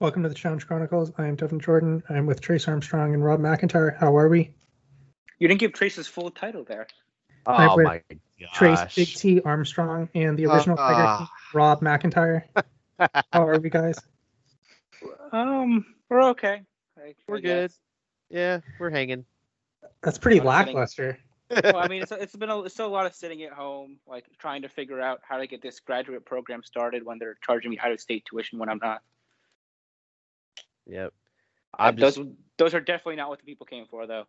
Welcome to the Challenge Chronicles. I am Devin Jordan. I'm with Trace Armstrong and Rob McIntyre. How are we? You didn't give Trace's full title there. Oh with my Trace. Big T Armstrong and the original Tiger Ah. Rob McIntyre. How are we, guys? Um, we're okay. I- We're I good. Yeah, we're hanging. That's pretty I'm lackluster. well, I mean, it's, it's been a, it's still a lot of sitting at home, like trying to figure out how to get this graduate program started when they're charging me out of state tuition when I'm not. Yep. I'm those just, those are definitely not what the people came for, though.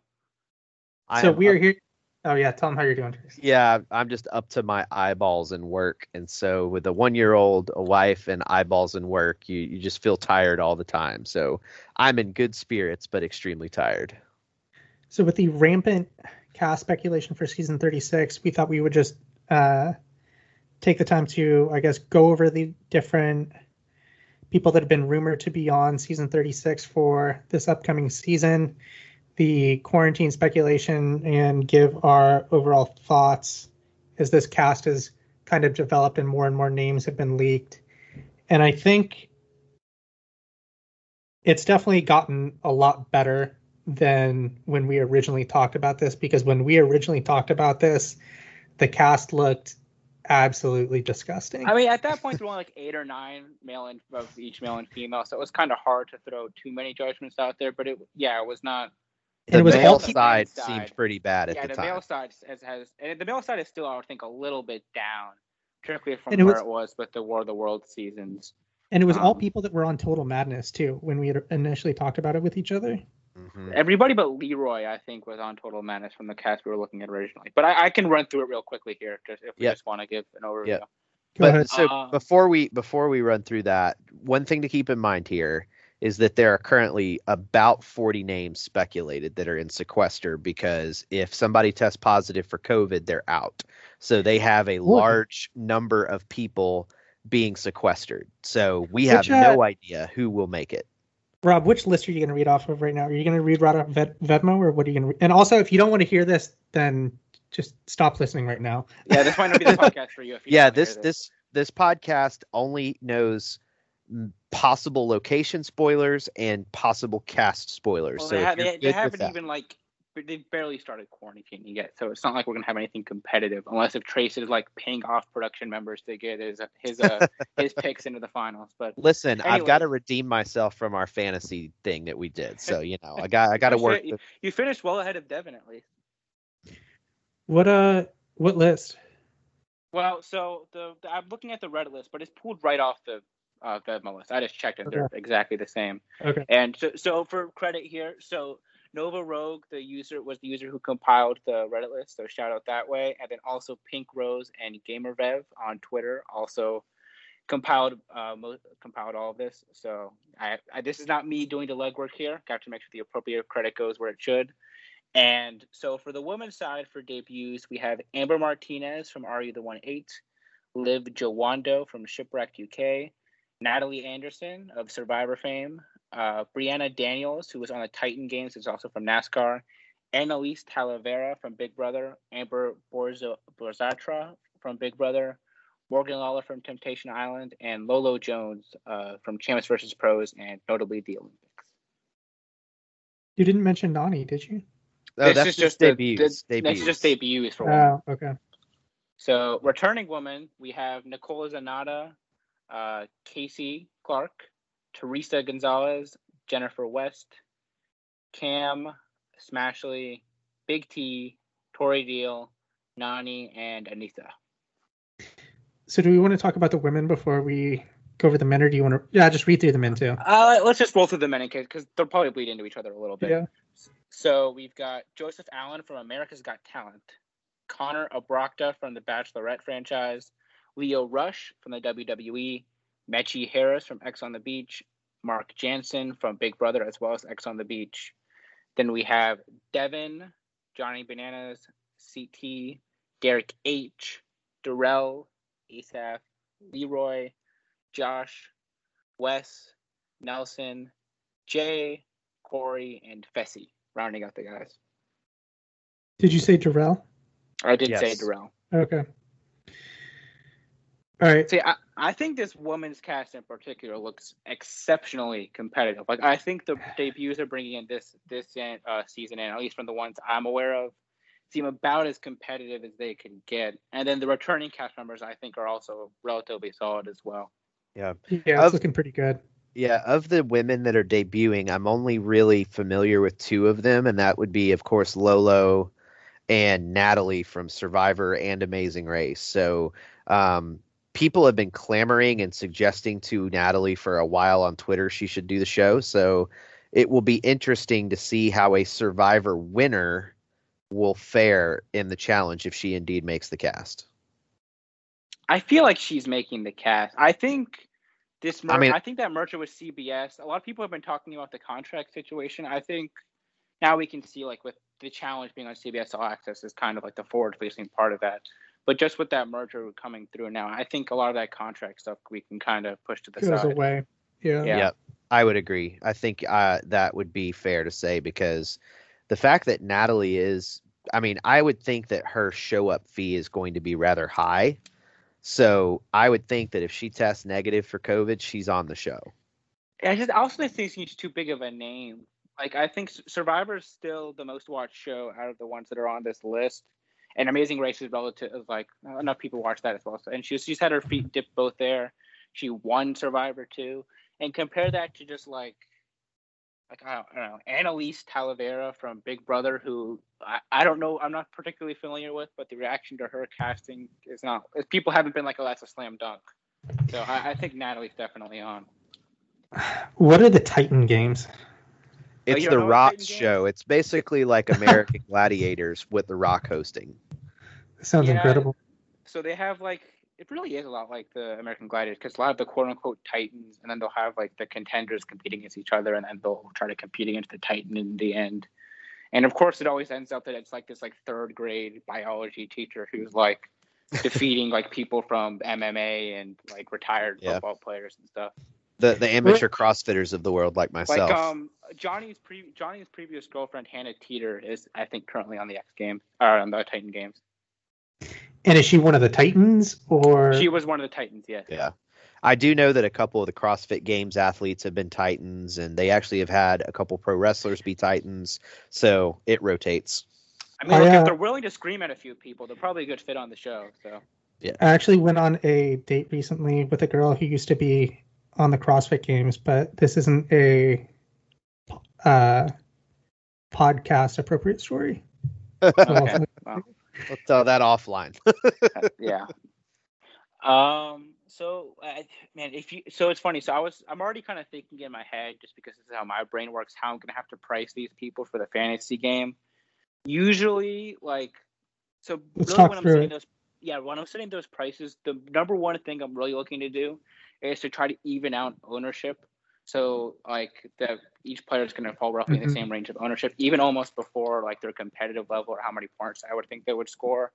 I so we are up- here. Oh yeah, tell them how you're doing, Trace. Yeah, I'm just up to my eyeballs in work, and so with a one-year-old, a wife, and eyeballs in work, you you just feel tired all the time. So I'm in good spirits, but extremely tired. So with the rampant cast speculation for season 36, we thought we would just uh, take the time to, I guess, go over the different people that have been rumored to be on season 36 for this upcoming season, the quarantine speculation, and give our overall thoughts as this cast has kind of developed and more and more names have been leaked. And I think it's definitely gotten a lot better than when we originally talked about this because when we originally talked about this, the cast looked absolutely disgusting. I mean, at that point, there were only like eight or nine male and of each male and female, so it was kind of hard to throw too many judgments out there. But it, yeah, it was not. The it was male side side. seemed pretty bad at yeah, the, the, time. male side has, has and the male side is still, I would think, a little bit down, particularly from And it where was- it was with the War of the World seasons. and it was all um, people that were on Total Madness too when we had initially talked about it with each other. Mhm. Everybody but Leroy, I think, was on Total Madness from the cast we were looking at originally. But I, I can run through it real quickly here, just if we Yeah. just want to give an overview. Yeah. But so Uh, before we before we run through that, one thing to keep in mind here is that there are currently about 40 names speculated that are in sequester because if somebody tests positive for COVID, they're out. So they have a large number of people being sequestered. So we have Which, uh, no idea who will make it. Rob, which list are you going to read off of right now? Are you going to read right off Ved- Vevmo or what are you going to read? And also, if you don't want to hear this, then just stop listening right now. Yeah, this might not be the podcast for you. If you Yeah, don't this this this podcast only knows possible location spoilers and possible cast spoilers. Well, so they, ha- they, they haven't even like they barely started quarantining yet, so it's not like we're gonna have anything competitive unless if Trace is like paying off production members to get his his uh, his picks into the finals. But Listen, I've got to redeem myself from our fantasy thing that we did. So you know, I got I got to work. should- the- you finished well ahead of Devin at least. What uh, what list? Well, so the, the I'm looking at the red list, but it's pulled right off the uh, Vevmo list. I just checked and they're exactly the same. Okay. And so, so for credit here, so Nova Rogue, the user was the user who compiled the Reddit list, so shout out that way. And then also Pink Rose and GamerVev on Twitter also compiled uh, mo- compiled all of this. So I, I this is not me doing the legwork here. Got to make sure the appropriate credit goes where it should. And so for the women's side for debuts, we have Amber Martinez from You the One Eight, Liv Jawando from Shipwrecked UK, Natalie Anderson of Survivor fame, uh, Brianna Daniels, who was on the Titan Games, is also from NASCAR, Annalise Talavera from Big Brother, Amber Borzo- Borzotra from Big Brother, Morgan Lawler from Temptation Island, and Lolo Jones uh, from Champs versus Pros, and notably the Olympics. You didn't mention Nany, did you? Oh, This that's is just the- debuts. this- debuts. This is just debuts for women. Oh, okay. So returning woman, we have Nicola Zanatta, uh, Kaycee Clark, Teresa Gonzalez, Jennifer West, Cam Smashley, Big T, Tori Deal, Nany, and Aneesa. So do we want to talk about the women before we go over the men, or do you want to? Yeah, just read through the men too. Uh, let's just roll through the men in case because they'll probably bleed into each other a little bit. Yeah. So we've got Joseph Allen from America's Got Talent, Connor Obrochta from the Bachelorette franchise, Lio Rush from the WWE, Mechie Harris from Ex on the Beach, Mark Jansen from Big Brother as well as Ex on the Beach. Then we have Devin, Johnny Bananas, CT, Derek H, Darrell, Asaf, Leroy, Josh, Wes, Nelson, Jay, Corey, and Fessy, rounding out the guys. Did you say Jarrell? I did say Yes. Darrell. Okay. All right. See, I, I think this woman's cast in particular looks exceptionally competitive. Like I think the debuts they're bringing in this this uh, season, and at least from the ones I'm aware of, seem about as competitive as they can get. And then the returning cast members, I think, are also relatively solid as well. Yeah, yeah, it's Of- looking pretty good. Yeah, of the women that are debuting, I'm only really familiar with two of them, and that would be, of course, Lolo and Natalie from Survivor and Amazing Race. So, um, people have been clamoring and suggesting to Natalie for a while on Twitter she should do the show. So, it will be interesting to see how a Survivor winner will fare in the challenge if she indeed makes the cast. I feel like she's making the cast. I think this. Mer- I I think that merger with CBS. A lot of people have been talking about the contract situation. I think now we can see like with the challenge being on CBS All Access is kind of like the forward-facing part of that. But just with that merger coming through now, I think a lot of that contract stuff we can kind of push to the Goes side. away. Yeah. Yeah. Yep, I would agree. I think uh, that would be fair to say because the fact that Natalie is, I mean, I would think that her show up fee is going to be rather high. So I would think that if she tests negative for COVID, she's on the show. I just I also think she's too big of a name. Like I think Survivor is still the most watched show out of the ones that are on this list, and Amazing Race is relative. Like enough people watch that as well. So, and she's she's had her feet dipped both there. She won Survivor too, and compare that to just like like I don't, I don't know Annalise Talavera from Big Brother, who I, I don't know I'm not particularly familiar with, but the reaction to her casting is not. People haven't been like, oh, that's a slam dunk. So I, I think Natalie's definitely on. What are the Titan games? It's oh, you the don't know what Rock Titan Games show. It's basically like American Gladiators with the Rock hosting. Sounds Yeah. incredible. so they have like it really is a lot like the American Gladiators because a lot of the quote unquote titans, and then they'll have like the contenders competing against each other, and then they'll try to compete against the titan in the end. And of course, it always ends up that it's like this like third grade biology teacher who's like defeating like people from MMA and like retired Yeah. football players and stuff. The the amateur CrossFitters of the world like myself. Like um Johnny's pre Johnny's previous girlfriend Hannah Teeter is I think currently on the X Games or on the Titan Games. And is she one of the Titans or She was one of the Titans, yes. Yeah. I do know that a couple of the CrossFit Games athletes have been Titans, and they actually have had a couple pro wrestlers be Titans. So it rotates. I mean, I, look, uh, if they're willing to scream at a few people, they're probably a good fit on the show. So I actually went on a date recently with a girl who used to be on the CrossFit Games, but this isn't a uh, podcast appropriate story. okay, well, We'll tell that offline. yeah. Um. So, uh, man, if you so it's funny. So I was I'm already kind of thinking in my head just because this is how my brain works. How I'm gonna have to price these people for the fantasy game. Usually, like, so Let's really talk when I'm through setting it. those, yeah, when I'm setting those prices, the number one thing I'm really looking to do is to try to even out ownership. So like each player is going to fall roughly in Mhm. the same range of ownership, even almost before like their competitive level or how many points I would think they would score.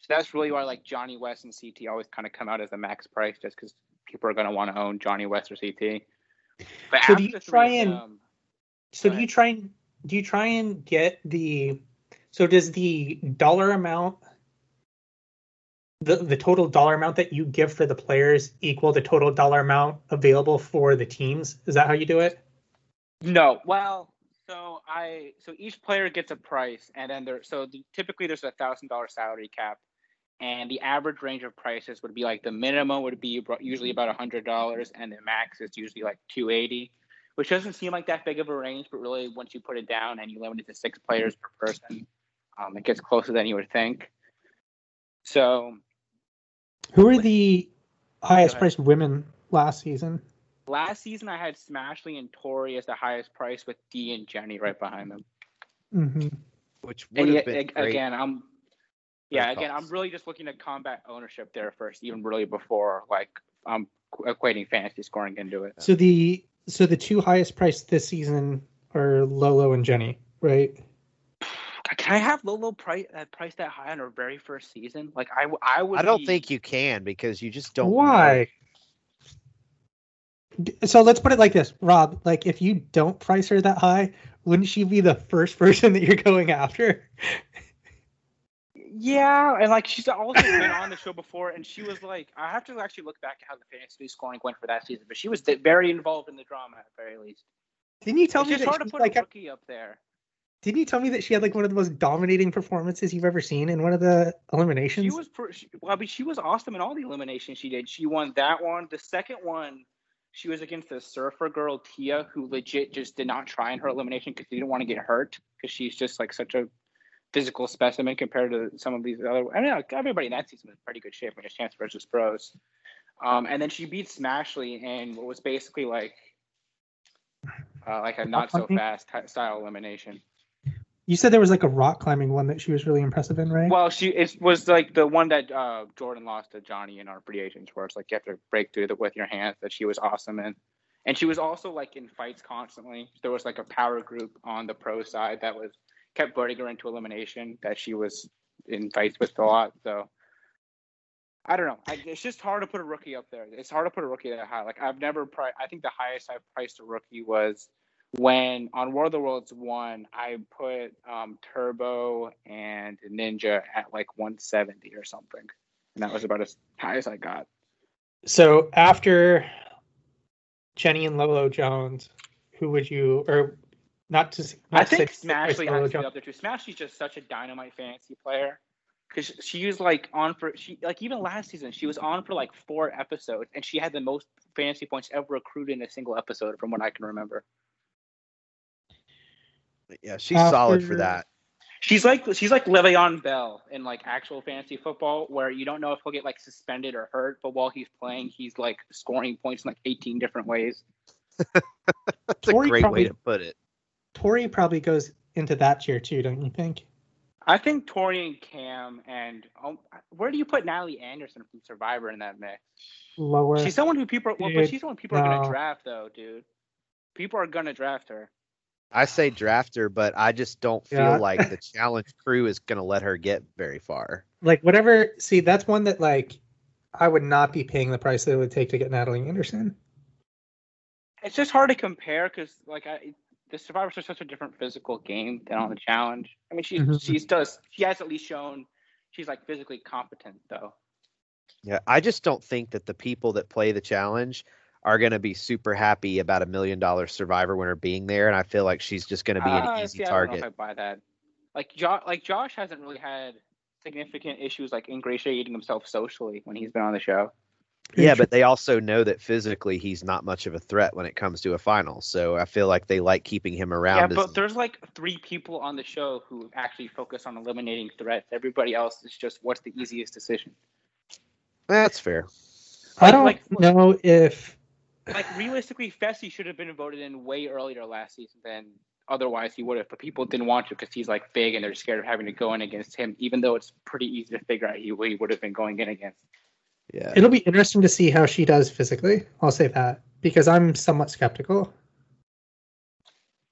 So that's really why like Johnny West and CT always kind of come out as the max price, just because people are going to want to own Johnny West or CT. But So do you try and- them- So do you try and do you try and get the so does the dollar amount the the total dollar amount that you give for the players equal the total dollar amount available for the teams? Is that how you do it? No, well, so I so each player gets a price, and then there so the, typically there's a thousand dollar salary cap, and the average range of prices would be like the minimum would be usually about a hundred dollars, and the max is usually like two eighty, which doesn't seem like that big of a range, but really once you put it down and you limit it to six players per person, um, it gets closer than you would think. So Who are the highest priced women last season? last season I had Smashley and Tori as the highest price with D and Jenny right behind them. hmm Which would and have been ag- great. again, I'm yeah, Great again, I'm really just looking at combat ownership there first, even really before like I'm equating fantasy scoring into it. So the so the two highest priced this season are Lolo and Jenny, right? Can I have Lolo price that uh, price that high on her very first season? Like I, w- I would. I don't be- think you can because you just don't. Why? D- So let's put it like this, Rob. Like, if you don't price her that high, wouldn't she be the first person that you're going after? Yeah, and like she's also been on the show before, and she was like, I have to actually look back at how the fantasy scoring went for that season, but she was very involved in the drama at the very least. Didn't you tell it's me just that hard to put like a rookie up there. Didn't you tell me that she had like one of the most dominating performances you've ever seen in one of the eliminations? She was, she, well, I mean, she was awesome in all the eliminations she did. She won that one. The second one, she was against the surfer girl Tia, who legit just did not try in her elimination because she didn't want to get hurt because she's just like such a physical specimen compared to some of these other. I mean, like, everybody in that season was in pretty good shape when it's champs versus pros. Um, and then she beat Smashley in what was basically like uh, like a not so fast style elimination. You said there was like a rock climbing one that she was really impressive in, right? Well, she it was like the one that uh, Jordan lost to Johnny in our free agents, where it's like you have to break through the, with your hands. That she was awesome in, and she was also like in fights constantly. There was like a power group on the pro side that was kept voting her into elimination. That she was in fights with a lot. So I don't know. I, it's just hard to put a rookie up there. It's hard to put a rookie that high. Like I've never. Pri- I think the highest I've priced a rookie was when on War of the Worlds one, I put um, Turbo and Ninja at like 170 or something, and that was about as high as I got. so after Jenny and Lolo Jones, who would you or not to not I think Smashley has to be up there too. Smashley's just such a dynamite fantasy player because she was like on for she like even last season she was on for like four episodes and she had the most fantasy points ever accrued in a single episode from what I can remember. Yeah, she's solid for that. She's like she's like Le'Veon Bell in like actual fantasy football, where you don't know if he'll get like suspended or hurt, but while he's playing, he's like scoring points in like 18 different ways. That's a great probably- way to put it. Tori probably goes into that tier too, don't you think? I think Tori and Cam and um, where do you put Natalie Anderson from Survivor in that mix? Lower. She's someone who people well, but Dude, she's someone people are gonna draft though, dude. People are gonna draft her. I say draft her, but I just don't feel Yeah. like the challenge crew is going to let her get very far. like whatever. See, that's one that like I would not be paying the price that it would take to get Natalie Anderson. It's just hard to compare because like I, the Survivors are such a different physical game than on the challenge. I mean, she Mhm. she's does she has at least shown she's like physically competent though. Yeah, I just don't think that the people that play the challenge are going to be super happy about a million dollar survivor winner being there, and I feel like she's just going to be an Uh, easy see, I don't know target. if I buy that. Like Josh, like Josh hasn't really had significant issues like ingratiating himself socially when he's been on the show. Yeah, but they also know that physically he's not much of a threat when it comes to a final. So I feel like they like keeping him around. Yeah, as- but there's like three people on the show who actually focus on eliminating threats. Everybody else is just what's the easiest decision. That's fair. I don't like- know if Like realistically, Fessy should have been voted in way earlier last season than otherwise he would have. But people didn't want to because he's like big and they're scared of having to go in against him, even though it's pretty easy to figure out who he would have been going in against. Yeah. it'll be interesting to see how she does physically. I'll say that because I'm somewhat skeptical.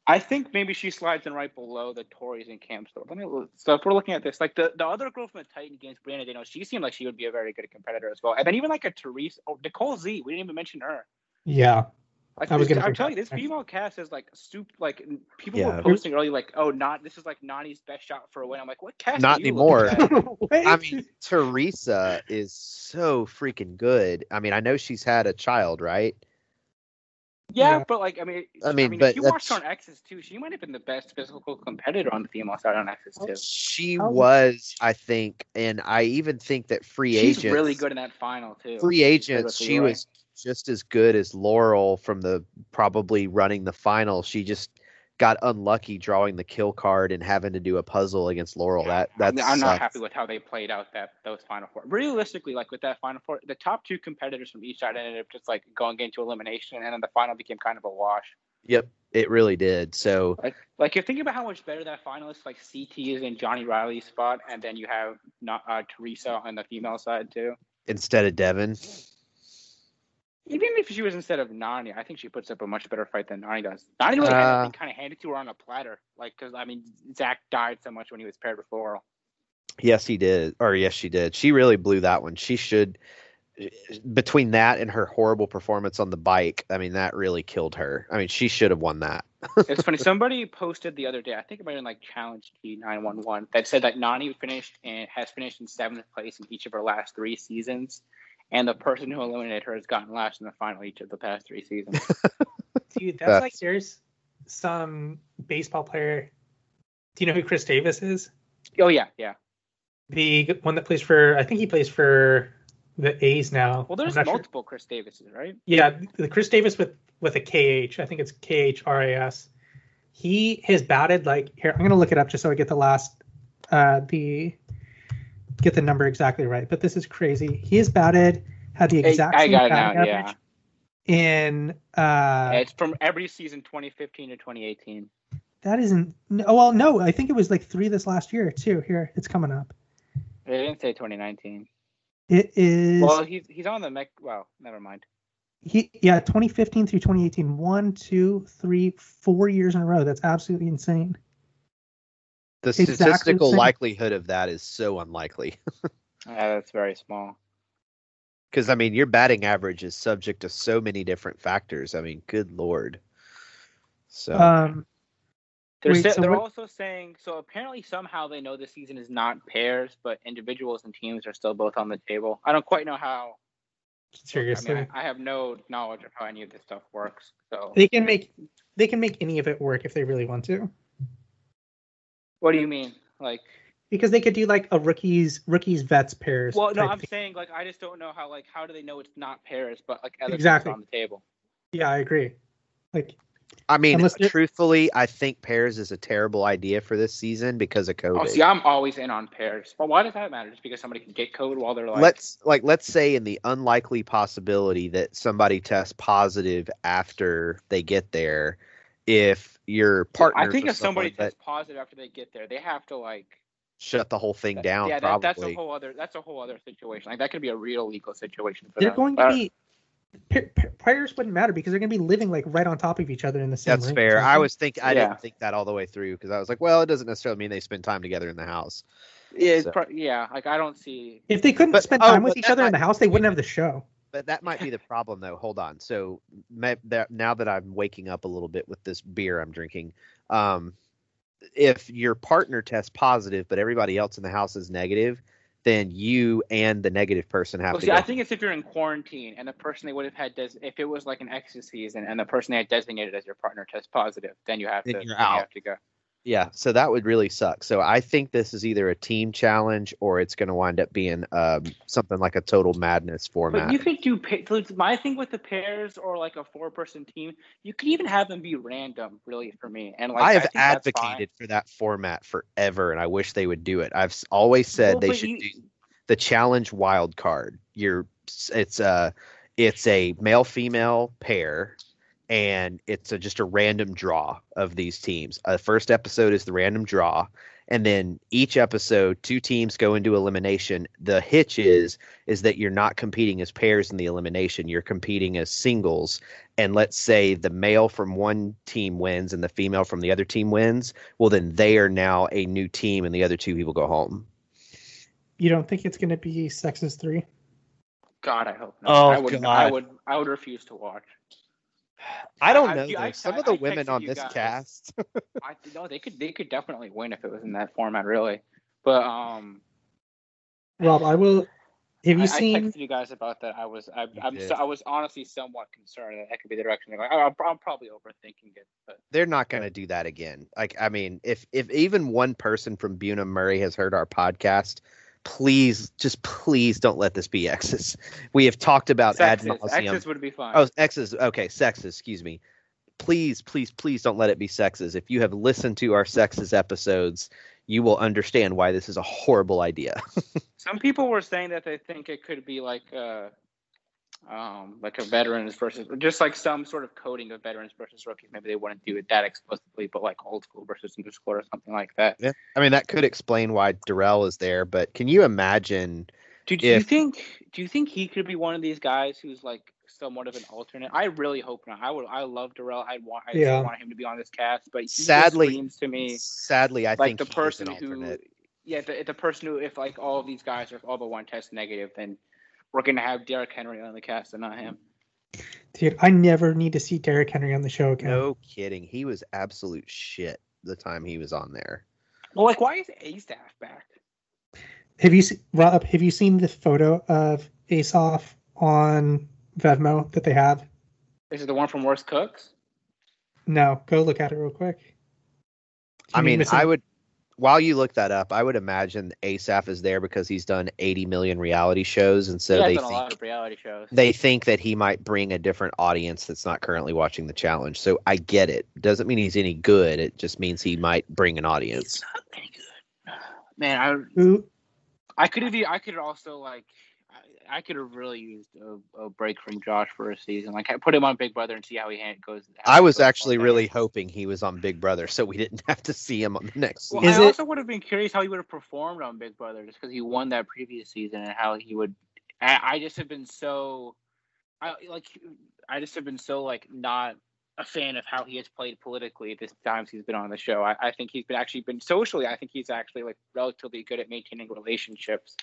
I think maybe she slides in right below the Tories and Camps. Though. Let me so if we're looking at this, like the, the other girl from the Titan against Brianna Dano, she seemed like she would be a very good competitor as well. And then even like a Teresa, oh, Nicole Z, we didn't even mention her. Yeah, Like I was this- gonna I'm bring telling you, this female cast is like soup. Like people Yeah. were posting early, like, "Oh, not this is like Nany's best shot for a win." I'm like, "What cast?" Not are you anymore. at? I mean, Teresa is so freaking good. I mean, I know she's had a child, right? yeah, Yeah. but like, I mean, I mean, if but you watched her that's- on X's too, she might have been the best physical competitor on the female side on X's too. She How- was, I think, and I even think that free She's agents really good in that final too. free agents, she Leroy. was just as good as Laurel from the probably running the final. She just got unlucky drawing the kill card and having to do a puzzle against Laurel. That I'm, that I'm not happy with how they played out that those final four. Realistically, like with that final four, the top two competitors from each side ended up just like going into elimination, and then the final became kind of a wash. Yep, it really did. So Like, like you're thinking about how much better that final is. Like CT is in Johnny Riley's spot, and then you have not uh, Teresa on the female side too. instead of Devin, Even if she was instead of Nany, I think she puts up a much better fight than Nany does. Nany had Uh, kind of handed to her on a platter, like because I mean Zach died so much when he was paired with Laurel. yes, he did, or yes, she did. She really blew that one. She should. Between that and her horrible performance on the bike, I mean, that really killed her. I mean, she should have won that. it's funny. Somebody posted the other day. I think it might have been like Challenge T nine one one that said that Nani finished and has finished in seventh place in each of her last three seasons, and the person who eliminated her has gotten last in the final each of the past three seasons. Dude, that's, that's like there's some baseball player. Do you know who Chris Davis is? Oh yeah, yeah. The one that plays for I think he plays for the A's now. Well, there's multiple sure. Chris Davises, right? Yeah, the Khris Davis with with a KH. I think it's K H R A S. He has batted like here. I'm gonna look it up just so I get the last uh the get the number exactly right. But this is crazy. He has batted had the exact I, I got it now, yeah. In uh, it's from every season 2015 to 2018. That isn't. Oh well, no. I think it was like three this last year too. Here, it's coming up. They didn't say 2019. It is. Well, he's he's on the mech. Well, never mind. He yeah, 2015 through 2018, one, two, three, four years in a row. That's absolutely insane. The exactly statistical the likelihood of that is so unlikely. yeah, that's very small. Because I mean, your batting average is subject to so many different factors. I mean, good lord. So. Um, they're, Wait, so they're also saying so. Apparently, somehow they know the season is not pairs, but individuals and teams are still both on the table. I don't quite know how. Seriously, I, mean, I, I have no knowledge of how any of this stuff works. So they can make they can make any of it work if they really want to. What do you mean, like? Because they could do like a rookies rookies vets pairs. Well, no, I'm thing. saying like I just don't know how like how do they know it's not pairs, but like other exactly on the table. Yeah, I agree. Like I mean, truthfully, I think pairs is a terrible idea for this season because of oh, COVID. Oh, see, I'm always in on pairs. But why does that matter? Just because somebody can get COVID while they're like. Let's like let's say in the unlikely possibility that somebody tests positive after they get there, if your partner. I think if somebody tests positive after they get there, they have to like shut the whole thing down. Yeah, that, that's a whole other that's a whole other situation. Like that could be a real legal situation. They're them. going to be players wouldn't matter because they're going to be living like right on top of each other in the same. That's fair. I was think I yeah. didn't think that all the way through because I was like, well, it doesn't necessarily mean they spend time together in the house. Yeah, so. pro- yeah. Like I don't see if they couldn't but, spend oh, time oh, with each other might, in the house, they wouldn't have the show. But that might be the problem, though. Hold on. So that, now that I'm waking up a little bit with this beer I'm drinking, um, if your partner tests positive, but everybody else in the house is negative, then you and the negative person have well, to. See, I think it's if you're in quarantine and the person they would have had des- if it was like an exit season and the person they had designated as your partner tests positive, then you have then to. You're out. You have to go. Yeah, so that would really suck. So I think this is either a team challenge or it's going to wind up being um, something like a total madness format. But you could do my thing with the pairs or like a four-person team. You could even have them be random, really, for me. And like I have I advocated for that format forever, and I wish they would do it. I've always said well, they should you, do the challenge wild card. You're it's a it's a male female pair and it's a, just a random draw of these teams. The uh, first episode is the random draw, and then each episode, two teams go into elimination. The hitch is is that you're not competing as pairs in the elimination; you're competing as singles. And let's say the male from one team wins and the female from the other team wins. Well, then they are now a new team, and the other two people go home. You don't think it's going to be Sexes three? God, I hope not. Oh, I would, God. I would, I would refuse to watch. I don't know. I, I, Some I, of the women on this guys. cast. I no, they could they could definitely win if it was in that format, really. But um, Rob, I will. Have you I, seen? I texted you guys about that. I was I, am so, I was honestly somewhat concerned that that could be the direction they're going. I, I'm probably overthinking it, but they're not going to do that again. Like I mean, if if even one person from Bunim Murray has heard our podcast, please, just please don't let this be X's. We have talked about sexes. ad nauseum. X's would be fine. Oh, X's. Okay, sexes. Excuse me. Please, please, please don't let it be sexes. If you have listened to our sexes episodes, you will understand why this is a horrible idea. Some people were saying that they think it could be like uh, um, like a veterans versus just like some sort of coding of veterans versus rookies. Maybe they wouldn't do it that explicitly, but like old school versus new school or something like that. Yeah, I mean that could explain why Darrell is there. But can you imagine? Do, do if... you think? Do you think he could be one of these guys who's like somewhat of an alternate? I really hope not. I would. I love Darrell. I want. I yeah. want him to be on this cast, but sadly, seems to me, sadly, I like think the person who. Yeah, the, the person who, if like all of these guys are all but one test negative, then we're going to have Derrick Henry on the cast and not him. Dude, I never need to see Derrick Henry on the show again. No kidding. He was absolute shit the time he was on there. Well, like, why is Asaf back? Have you se- Rob? Have you seen the photo of Asaf on Vevmo that they have? Is it the one from Worst Cooks? No, go look at it real quick. I mean, I would while you look that up, I would imagine Asaf is there because he's done 80 million reality shows, and so he has they done a lot think of reality shows. they think that he might bring a different audience that's not currently watching the challenge. So I get it. Doesn't mean he's any good. It just means he might bring an It's audience. not very good. Man, I Who? I could have. I could also like. I, I could have really used a, a break from Josh for a season. Like, I put him on Big Brother and see how he hand- goes. how I was goes actually really hoping he was on Big Brother, so we didn't have to see him on the next Well, season. I also would have been curious how he would have performed on Big Brother, just because he won that previous season, and how he would. I, I just have been so, I like, I just have been so like not a fan of how he has played politically the times he's been on the show. I, I think he's been actually been socially. I think he's actually like relatively good at maintaining relationships,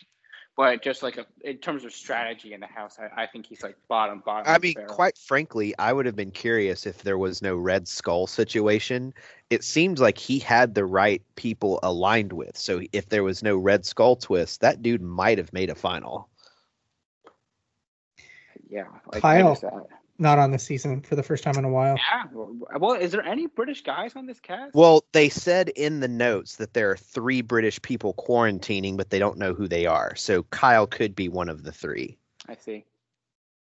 but just like a, in terms of strategy in the house, I, I think he's like bottom bottom. I mean, barrel. quite frankly, I would have been curious if there was no Red Skull situation. It seems like he had the right people aligned with. So if there was no Red Skull twist, that dude might have made a final. yeah. Like, Kyle. I just, Not on this season for the first time in a while. yeah. Well, is there any British guys on this cast? Well, they said in the notes that there are three British people quarantining, but they don't know who they are. So Kyle could be one of the three. I see.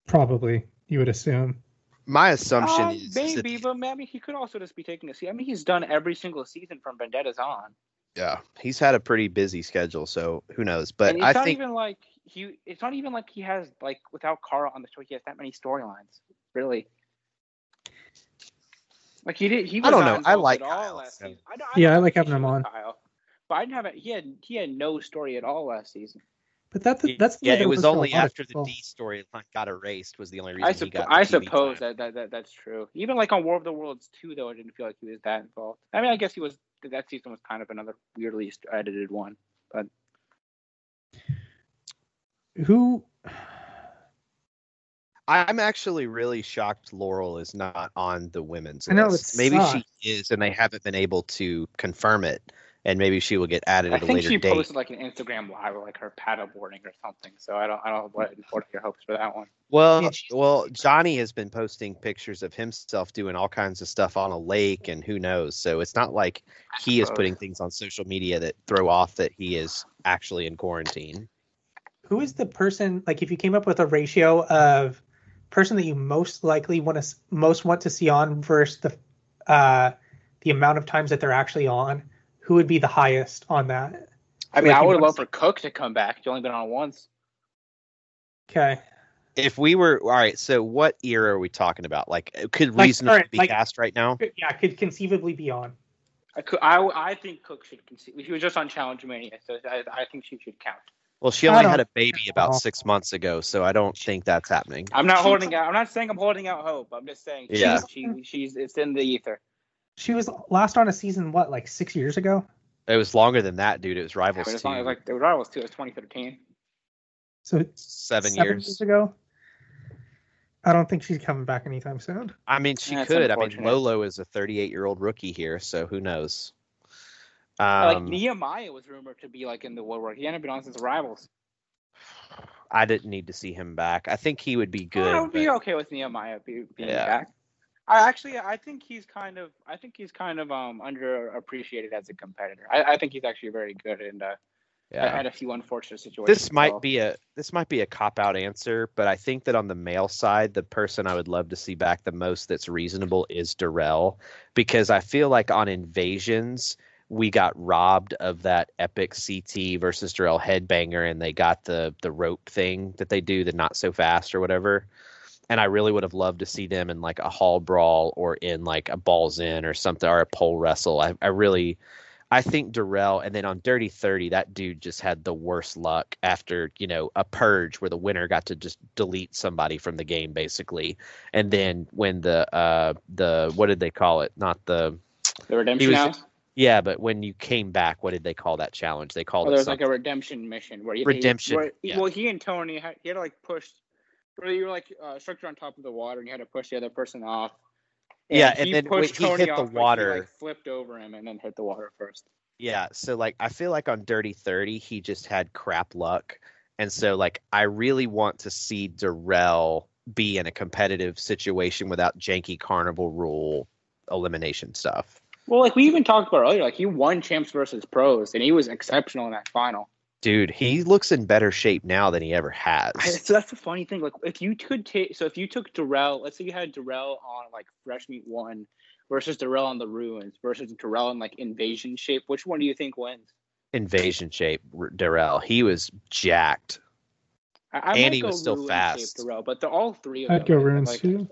Probably, you would assume. My assumption Uh, is, is maybe, that, but I mean, he could also just be taking a seat. I mean, he's done every single season from Vendettas on, yeah, he's had a pretty busy schedule, so who knows? But and it's I not think even like he. It's not even like he has like without Carl on the show, he has that many storylines. Really, like he did. He was I don't not know. I involved like at all Kyle, last so- season. I, know- Yeah, I like having him on. Kyle, but I didn't have it. He had he had no story at all last season. But that's the, that's the yeah, that it was for only after the. D storyline got erased was the only reason I, he got. I suppose that, that, that that's true. Even like on War of the Worlds 2, though, I didn't feel like he was that involved. I mean, I guess he was. That season was kind of another weirdly edited one. Who? I'm actually really shocked Laurel is not on the women's I know, list. Maybe sucks. she is, and they haven't been able to confirm it, and maybe she will get added I at a think later she date. posted like an Instagram live of like her paddle boarding or something. So I don't I don't know what what are your hopes for that one. Well, well, Johnny has been posting pictures of himself doing all kinds of stuff on a lake, and who knows? So it's not like he is putting things on social media that throw off that he is actually in quarantine. Who is the person? Like, if you came up with a ratio of person that you most likely want to most want to see on versus the uh, the amount of times that they're actually on, who would be the highest on that? I mean, Like, I would wanna love for Cooke to come back. He's only been on once. Okay. If we were all right, so what era are we talking about? Like, could Like, reasonably alright, be like- cast right now? Yeah, could conceivably be on. I could, I, I think Cooke should concede. She was just on Challenge Mania, so I, I think she should count. Well, she only had a baby about six months ago, so I don't think that's happening. I'm not holding out. I'm not saying I'm holding out hope. I'm just saying Yeah. she, she she's it's in the ether. She was last on a season what, like six years ago? It was longer than that, dude. It was Rivals mean, as two, long as like the Rivals too. It was 2013. So seven years. ago. I don't think she's coming back anytime soon. I mean, she That's could. I mean, unfortunate. Lolo is a 38 year old rookie here, so who knows? Like Um, Nehemiah was rumored to be like in the woodwork. He hadn't been on since Rivals. I didn't need to see him back. I think he would be good. I would be okay with Nehemiah be, being Yeah. back. I actually, I think he's kind of, I think he's kind of um underappreciated as a competitor. I, I think he's actually very good, and uh, I yeah. had a few unfortunate situations. This might so- be a this might be a cop out answer, but I think that on the male side, the person I would love to see back the most that's reasonable is Darrell, because I feel like on invasions we got robbed of that epic CT versus Darrell headbanger, and they got the the rope thing that they do, the not so fast or whatever. And I really would have loved to see them in like a hall brawl or in like a balls in or something or a pole wrestle. I, I really I think Darrell, and then on Dirty Thirty, that dude just had the worst luck after you know a purge where the winner got to just delete somebody from the game basically, and then when the uh the what did they call it? Not the the redemption was- house. Yeah, but when you came back, what did they call that challenge? They called Oh, it there was like a redemption mission where he, Redemption, Where, yeah. Well, he and Tony had, he had to like push where you were like uh, structure on top of the water and you had to push the other person off. Yeah, and he then when pushed he hit the like, he, water- like, flipped over him and then hit the water first. Yeah, so like I feel like on Dirty 30 he just had crap luck. And so like I really want to see Darrell be in a competitive situation without janky carnival rule elimination stuff. Well, like we even talked about earlier, like he won champs versus pros and he was exceptional in that final. Dude, he looks in better shape now than he ever has. I, so that's the funny thing. Like if you could take, so if you took Darrell, let's say you had Darrell on like fresh meat one versus Darrell on the ruins versus Darrell in like invasion shape, which one do you think wins? Invasion shape R- Darrell. He was jacked. I, I And he go was still ruin fast. Shape Darrell, but they're all three of I'd them. go ruins like, too.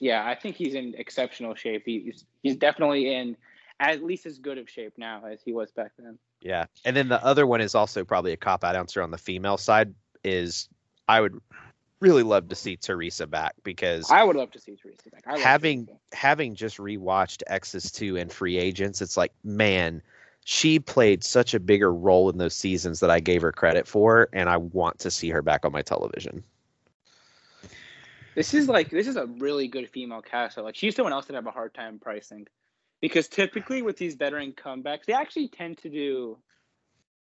Yeah, I think he's in exceptional shape. He- He's he's definitely in at least as good of shape now as he was back then. Yeah. And then the other one is also probably a cop out answer on the female side is I would really love to see Teresa back because I would love to see Teresa back. I having Teresa. having just rewatched X's 2 and Free Agents, it's like, man, she played such a bigger role in those seasons that I gave her credit for, and I want to see her back on my television. This is like this is a really good female cast. So like she's someone else that I have a hard time pricing, because typically with these veteran comebacks, they actually tend to do.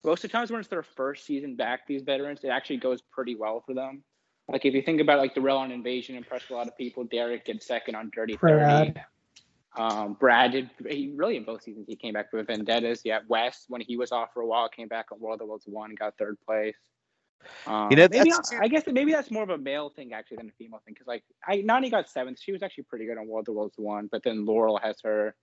Most of the times when it's their first season back, these veterans, it actually goes pretty well for them. Like if you think about like Darrell on Invasion impressed a lot of people. Derek did second on Dirty Thirty. Brad. Um, Brad did he really in both seasons. He came back with Vendettas. Yeah, West when he was off for a while came back on World of Worlds one, got third place. Um, You know, maybe that's- I guess maybe that's more of a male thing actually than a female thing because like I Nany got seventh. She was actually pretty good on World of Worlds one, but then Laurel has her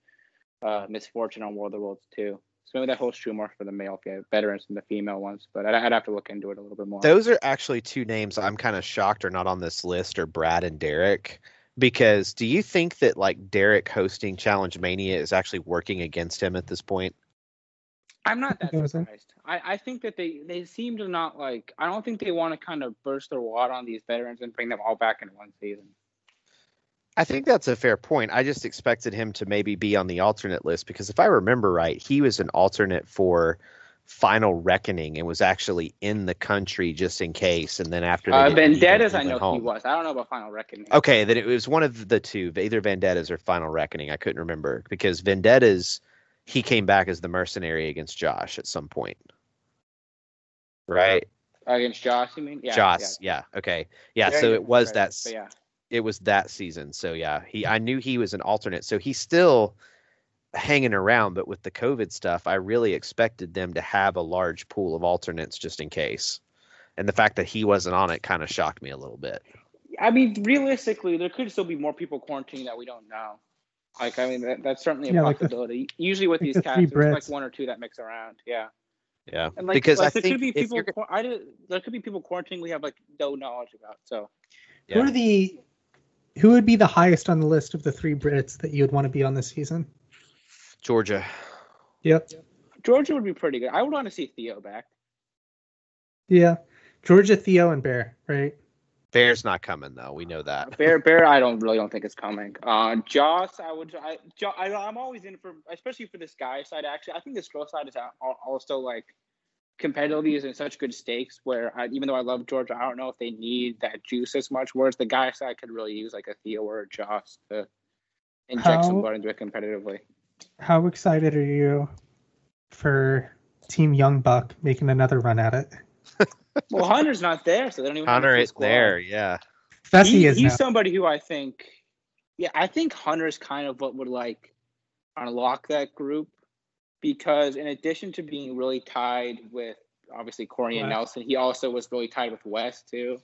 uh, misfortune on World of Worlds too. So maybe that holds true more for the male veterans than the female ones. But I'd, I'd have to look into it a little bit more. Those are actually two names I'm kind of shocked are not on this list, are Brad and Derek. Because do you think that like Derek hosting Challenge Mania is actually working against him at this point? I'm not that think it was in- surprised. I, I think that they, they seem to not like. I don't think they want to kind of burst their wad on these veterans and bring them all back in one season. I think that's a fair point. I just expected him to maybe be on the alternate list because if I remember right, he was an alternate for Final Reckoning and was actually in the country just in case. And then after Uh, didn't need him, Vendettas, I know he was. I don't know about Final Reckoning. Okay, then it was one of the two, either Vendettas or Final Reckoning. I couldn't remember because Vendettas, he came back as the mercenary against Josh at some point, right? Against Josh, you mean? Yeah. Josh, yeah. okay, yeah. Yeah, so it was right, that. yeah. It was that season. So yeah, he. I knew he was an alternate. So he's still hanging around, but with the COVID stuff, I really expected them to have a large pool of alternates just in case. And the fact that he wasn't on it kind of shocked me a little bit. I mean, realistically, there could still be more people quarantining that we don't know. Like, I mean, that, that's certainly a Yeah, like the- possibility. Usually with like these the casts, three there's like one or two that mix around. Yeah. Yeah, And like, because like I there think could be people. you're- I did, there could be people quarantining we have like no knowledge about. So Who are the who would be the highest on the list of the three Brits that you would want to be on this season? Georgia. Yep. Georgia would be pretty good. I would want to see Theo back. Yeah. Georgia, Theo, and Bear, right? Bear's not coming though. We know that. Bear, Bear, I don't really don't think it's coming. Uh, Joss, I would, I, Jo- I, I'm always in for, especially for this guy side. Actually, I think this girl side is al- al- also like competitively is in such good stakes. Where I, even though I love Georgia, I don't know if they need that juice as much. Whereas the guy I could really use like a Theo or a Joss to inject How- some blood into it competitively. How excited are you for Team Young Buck making another run at it? Well, Hunter's not there, so they don't even. have Hunter is there. Yeah. Fessy He- is he's now. somebody who I think, yeah, I think Hunter's kind of what would like unlock that group because in addition to being really tied with obviously Corey and. Nelson, he also was really tied with West too.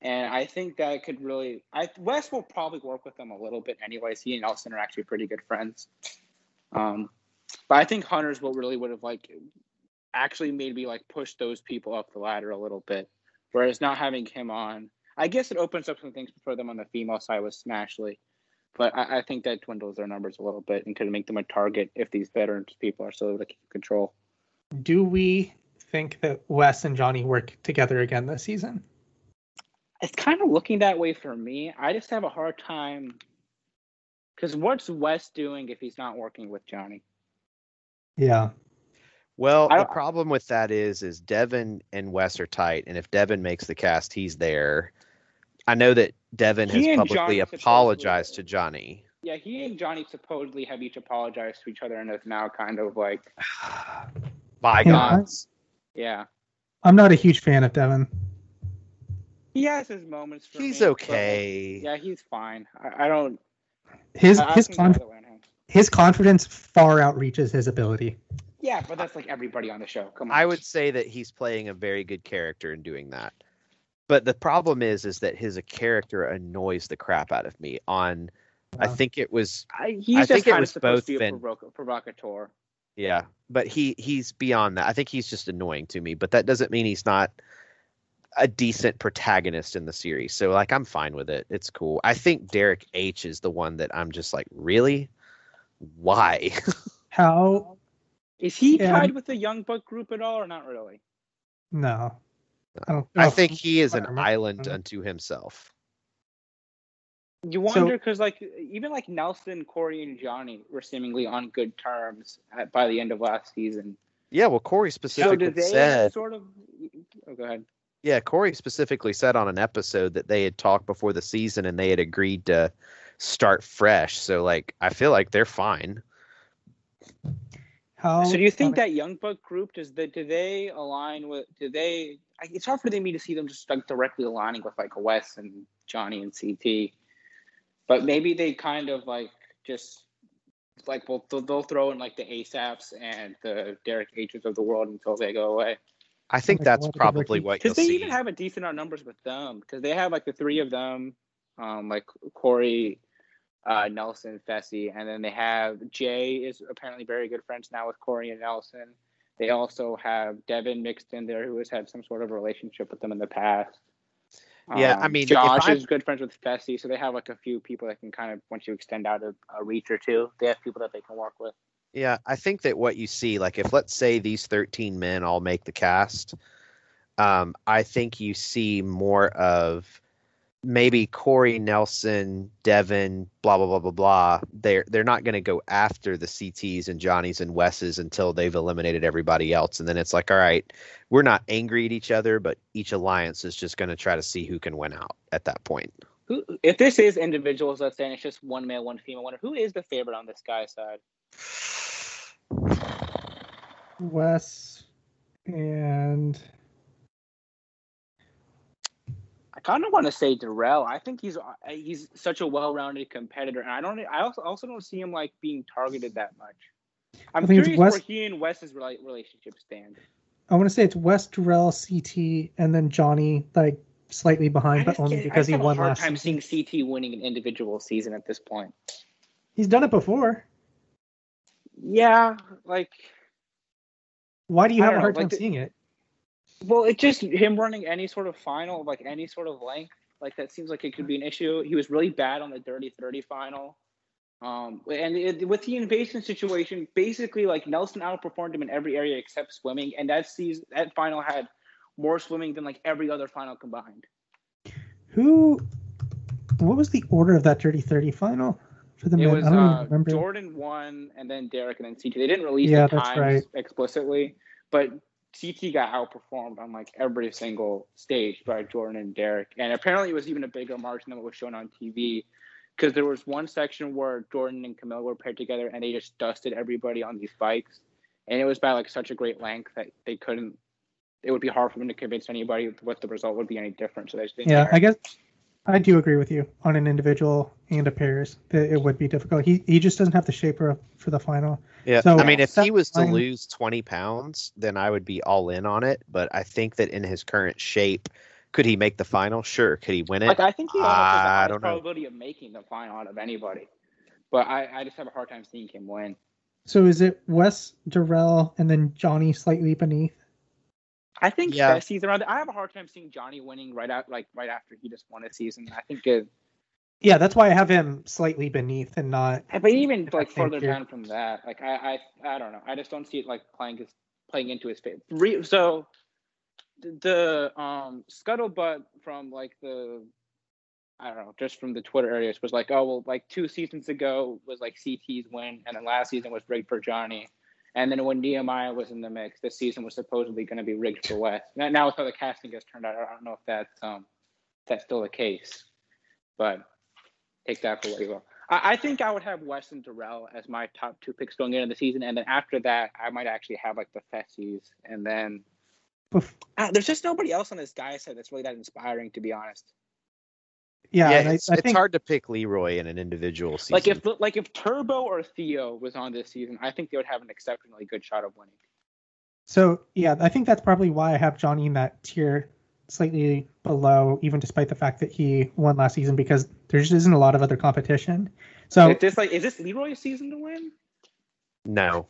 And I think that could really, I West will probably work with them a little bit anyways. He and Nelson are actually pretty good friends. Um, but I think Hunter's what really would have like actually made me like push those people up the ladder a little bit. Whereas not having him on, I guess it opens up some things for them on the female side with Smashley. But I, I think that dwindles their numbers a little bit and could make them a target if these veterans people are still able to keep control. Do we think that Wes and Johnny work together again this season? It's kind of looking that way for me. I just have a hard time because what's Wes doing if he's not working with Johnny? Yeah. Well, I the problem with that is, is Devin and Wes are tight, and if Devin makes the cast, he's there. I know that Devin He has publicly Johnny apologized to Johnny. Yeah, he and Johnny supposedly have each apologized to each other, and it's now kind of like, Bygones. yeah, I'm not a huge fan of Devin. he has his moments. For He's me, okay. yeah, he's fine. I, I don't. His I, I his can go conf- either way on him. his confidence far outreaches his ability. Yeah, but that's like everybody on the show. Come on. I would say that he's playing a very good character in doing that. But the problem is, is that his uh, character annoys the crap out of me. On, I think it was, I, he's I just think it kind of was supposed both to be a been- provocateur. yeah. But he he's beyond that. I think he's just annoying to me. But that doesn't mean he's not a decent protagonist in the series. So like, I'm fine with it. It's cool. I think Derek H is the one that I'm just like, really, why? How? Is he Yeah. tied with the Young Buck group at all, or not really? No. I, I oh, think he is an island mm-hmm. unto himself. You wonder because like even like Nelson, Corey, and Johnny were seemingly on good terms at, by the end of last season. Yeah, well, Corey So specifically did they said sort of? Oh, go ahead. Yeah, Corey specifically said on an episode that they had talked before the season and they had agreed to start fresh. So like I feel like they're fine. How? So do you think that Young Buck group does they do they align with? Do they? I- It's hard for me to see them just like directly aligning with like Wes and Johnny and CT, but maybe they kind of like just like well they'll, they'll throw in like the Asafs and the Derek H's of the world until they go away. I think that's probably what Because they see. even have a decent amount of numbers with them. Because they have like the three of them, um, like Corey, uh, Nelson, Fessy, and then they have Jay is apparently very good friends now with Corey and Nelson. They also have Devin mixed in there, who has had some sort of relationship with them in the past. Yeah, I Um, mean, if Josh is good friends with Fessy, so they have like a few people that can kind of once you extend out a, a reach or two, they have people that they can work with. Yeah, I think that what you see, like if let's say these 13 men all make the cast, um, I think you see more of maybe Corey Nelson, Devin, blah blah blah blah blah. They're they're not going to go after the CTs and Johnnies and Wesses until they've eliminated everybody else, and then it's like, all right, we're not angry at each other, but each alliance is just going to try to see who can win out at that point. Who, if this is individuals, let's say, and it's just one male, one female, wonder who is the favorite on this guy's side? Wes and I kind of want to say Darrell. I think he's uh, he's such a well-rounded competitor, and I don't. I also also don't see him like being targeted that much. I'm curious Wes- where he and Wes's relationship stand. I want to say it's Wes Darrell, CT, and then Johnny, like slightly behind, but only because he have won a hard last time season. seeing CT winning an individual season at this point. He's done it before. Yeah, like Why do you have a hard know, time like the- seeing it? Well, it just him running any sort of final, like any sort of length, like that seems like it could be an issue. He was really bad on the Dirty Thirty final, um, and it, with the invasion situation, basically like Nelson outperformed him in every area except swimming, and that season that final had more swimming than like every other final combined. Who? What was the order of that Dirty Thirty final for the It men? was I don't uh, remember. Jordan one, and then Derek, and then CT. They didn't release Yeah, the times right. explicitly, but CT got outperformed on like every single stage by Jordan and Derek, and apparently it was even a bigger margin than what was shown on TV. Because there was one section where Jordan and Camille were paired together, and they just dusted everybody on these bikes, and it was by like such a great length that they couldn't. It would be hard for them to convince anybody what the result would be any different. So they just Yeah, care. I guess I do agree with you on an individual and a pairs. That it would be difficult. He he just doesn't have the shape for the final. Yeah, So, I mean, if he was to line- lose 20 pounds, then I would be all in on it. But I think that in his current shape, could he make the final? Sure. Could he win it? Like I think he almost has the I don't know. probability of making the final out of anybody. But I, I just have a hard time seeing him win. So is it Wes Darrell and then Johnny slightly beneath? I think Yeah. Fessy's around. I have a hard time seeing Johnny winning right out like right after he just won a season. I think it, Yeah, that's why I have him slightly beneath and not. but even like further down from that, like I, I I don't know. I just don't see it like playing his playing into his favor. So the um scuttlebutt from like the I don't know, just from the Twitter areas was like, oh well, like two seasons ago was like CT's win, and then last season was rigged for Johnny, and then when Nehemiah was in the mix, this season was supposedly going to be rigged for Wes. Now, with how the casting has turned out, I don't know if that's um that's still the case. but take that for what you will. I, I think I would have Wes and Darrell as my top two picks going into the season, and then after that, I might actually have like the Fessies, and then uh, there's just nobody else on this guy side that's really that inspiring, to be honest. Yeah, Yeah, and I, it's, I it's think hard to pick Leroy in an individual season. Like if like if Turbo or Theo was on this season, I think they would have an exceptionally good shot of winning. so. Yeah, I think that's probably why I have Johnny in that tier, slightly below, even despite the fact that he won last season, because there just isn't a lot of other competition. So is this like is this Leroy's season to win? no,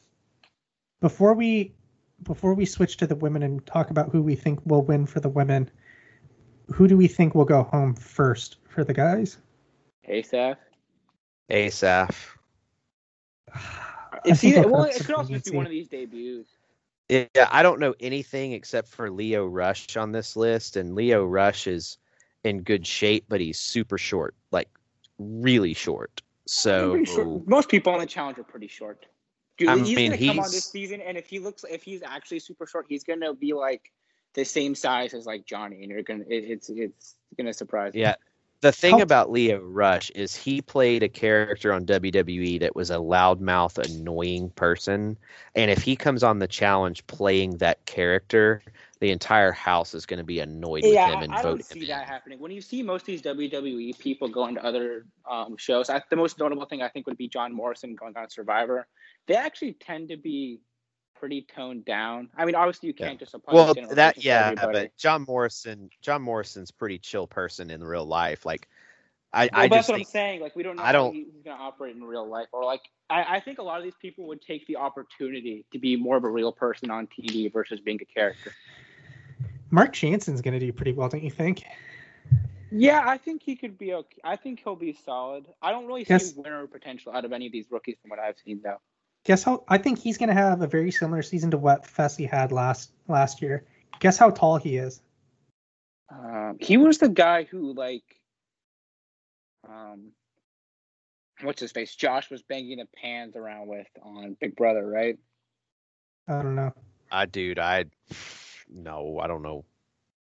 before we before we switch to the women and talk about who we think will win for the women, who do we think will go home first for the guys? Asaf. Asaf. It's either, well, it could also just be one of these debuts. Yeah, I don't know anything except for Lio Rush on this list, and Lio Rush is in good shape, but he's super short, like really short. So pretty sure most people on the challenge are pretty short. Dude, I he's mean, gonna come on he's- this season, and if he looks, if he's actually super short, he's gonna be like the same size as like Johnny, and you're gonna, it, it's it's gonna surprise you. Yeah. the thing How- about Lio Rush is he played a character on WWE that was a loudmouth, annoying person, and if he comes on the challenge playing that character, the entire house is going to be annoyed with Yeah, him and I, I vote don't him see in. that happening. When you see most of these WWE people going to other um, shows, I, the most notable thing I think would be John Morrison going on Survivor. They actually tend to be pretty toned down. I mean, obviously you can't just apply Well, that yeah, but John Morrison, John Morrison's pretty chill person in real life. Like, I, Well, I that's just what think I'm saying. Like we don't know I don't- he- he's going to operate in real life, or like I, I think a lot of these people would take the opportunity to be more of a real person on TV versus being a character. Mark Jansen's going to do pretty well, don't you think? Yeah, I think he could be okay. I think he'll be solid. I don't really see winner potential out of any of these rookies from what I've seen, though. Guess how? I think he's going to have a very similar season to what Fessy had last last year. Guess how tall he is? Um, he was the guy who like, um, what's his face? Josh was banging the pans around with on Big Brother, right? I don't know. I dude, I no, I don't know.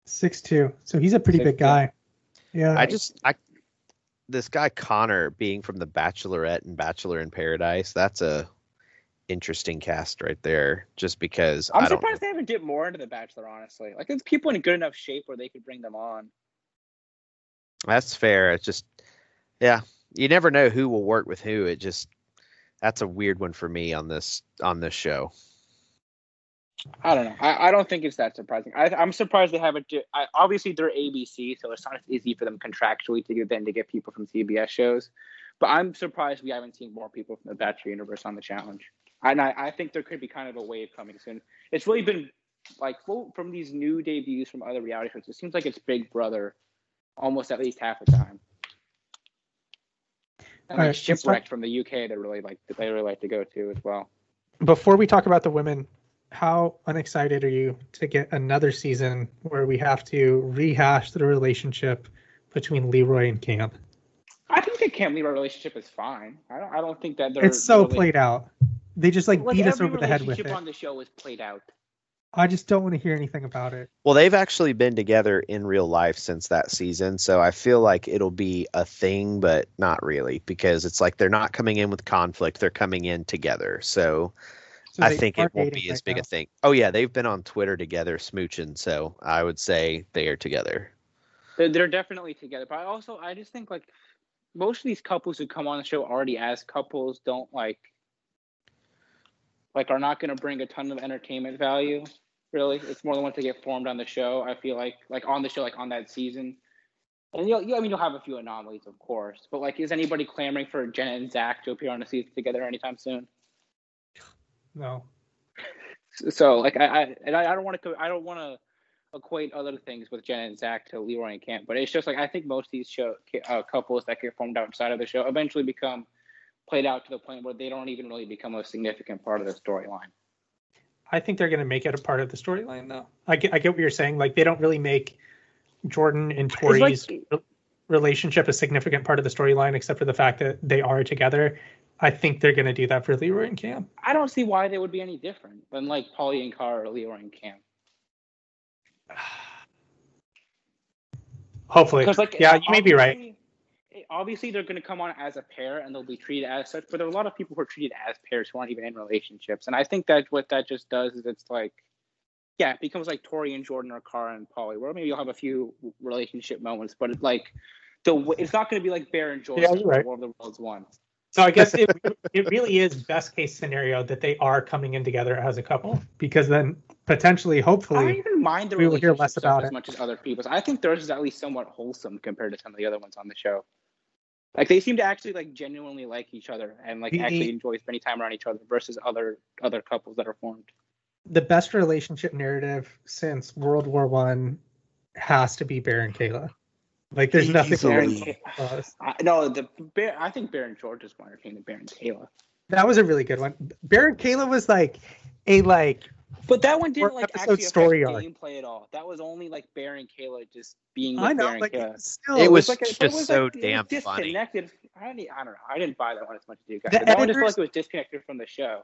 Six two. So he's a pretty big 6'2". guy. Yeah. I just I this guy Connor being from the Bachelorette and Bachelor in Paradise, that's a interesting cast right there. Just because I'm surprised they haven't dipped more into the Bachelor, honestly. Like, there's people in good enough shape where they could bring them on. That's fair. It's just, yeah, you never know who will work with who. It just, that's a weird one for me on this on this show. I don't know. I, I don't think it's that surprising. I, I'm surprised they haven't. I, obviously, they're ABC, so it's not as easy for them contractually to get then to get people from CBS shows. But I'm surprised we haven't seen more people from the Bachelor universe on the challenge. And I, I think there could be kind of a wave coming soon. It's really been like well, from these new debuts from other reality shows. It seems like it's Big Brother, almost at least half the time. And All like right, shipwrecked from the UK, they really like they really like to go to as well. Before we talk about the women, how unexcited are you to get another season where we have to rehash the relationship between Leroy and Cam? I think the Cam Leroy relationship is fine. I don't. I don't think that they're. It's so really- played out. They just like Like, beat us over the head with it. on the show is played out. I just don't want to hear anything about it. Well, they've actually been together in real life since that season, so I feel like it'll be a thing, but not really because it's like they're not coming in with conflict; they're coming in together. So, So I think it won't dating be as big now. a thing. Oh yeah, they've been on Twitter together smooching, so I would say they are together. They're, they're definitely together. But I also, I just think like most of these couples who come on the show already as couples don't like, like are not going to bring a ton of entertainment value. Really, it's more than once they get formed on the show. I feel like, like on the show, like on that season. And you'll, you, I mean, you'll have a few anomalies, of course. But like, is anybody clamoring for Jenna and Zach to appear on a season together anytime soon? No. So like I, I and I, don't want to I don't want to equate other things with Jenna and Zach to Leroy and Cam, but it's just like I think most of these show uh, couples that get formed outside of the show eventually become played out to the point where they don't even really become a significant part of the storyline. I think they're going to make it a part of the storyline, though. I get, I get what you're saying. Like they don't really make Jordan and Tori's like- re- relationship a significant part of the storyline, except for the fact that they are together. I think they're going to do that for Leroy and Cam. I don't see why they would be any different than like Paulie and Cara or Leroy and Cam. Hopefully, Because like yeah, you may be right. Obviously- they're going to come on as a pair and they'll be treated as such, but there are a lot of people who are treated as pairs who aren't even in relationships, and I think that what that just does is it's like, yeah, it becomes like Tori and Jordan or Cara and Paulie, where maybe you'll have a few relationship moments, but it's like the it's not going to be like Bear and Jordan, Yeah, right. War of the Worlds one. So I guess it, it really is best case scenario that they are coming in together as a couple because then potentially, I don't hopefully, even mind the we will hear less about as it. much as other people's. I think theirs is at least somewhat wholesome compared to some of the other ones on the show. Like they seem to actually like genuinely like each other and like The- actually enjoy spending time around each other versus other other couples that are formed. The best relationship narrative since World War One has to be Bear and Kayla. Like there's nothing Easily. close. I, no, the Bear. I think Bear and George is more entertaining than Bear and Kayla. That was a really good one. Bear and Kayla was like a like But that one didn't like episode actually story affect arc. gameplay at all. That was only like Bear and Kayla just being with I know Bear and like Kayla. still It was like a- but just so it was damn funny. disconnected. I, didn't, I don't know. I didn't buy that one as much as you guys. The did. that one just felt editors- like it was disconnected from the show.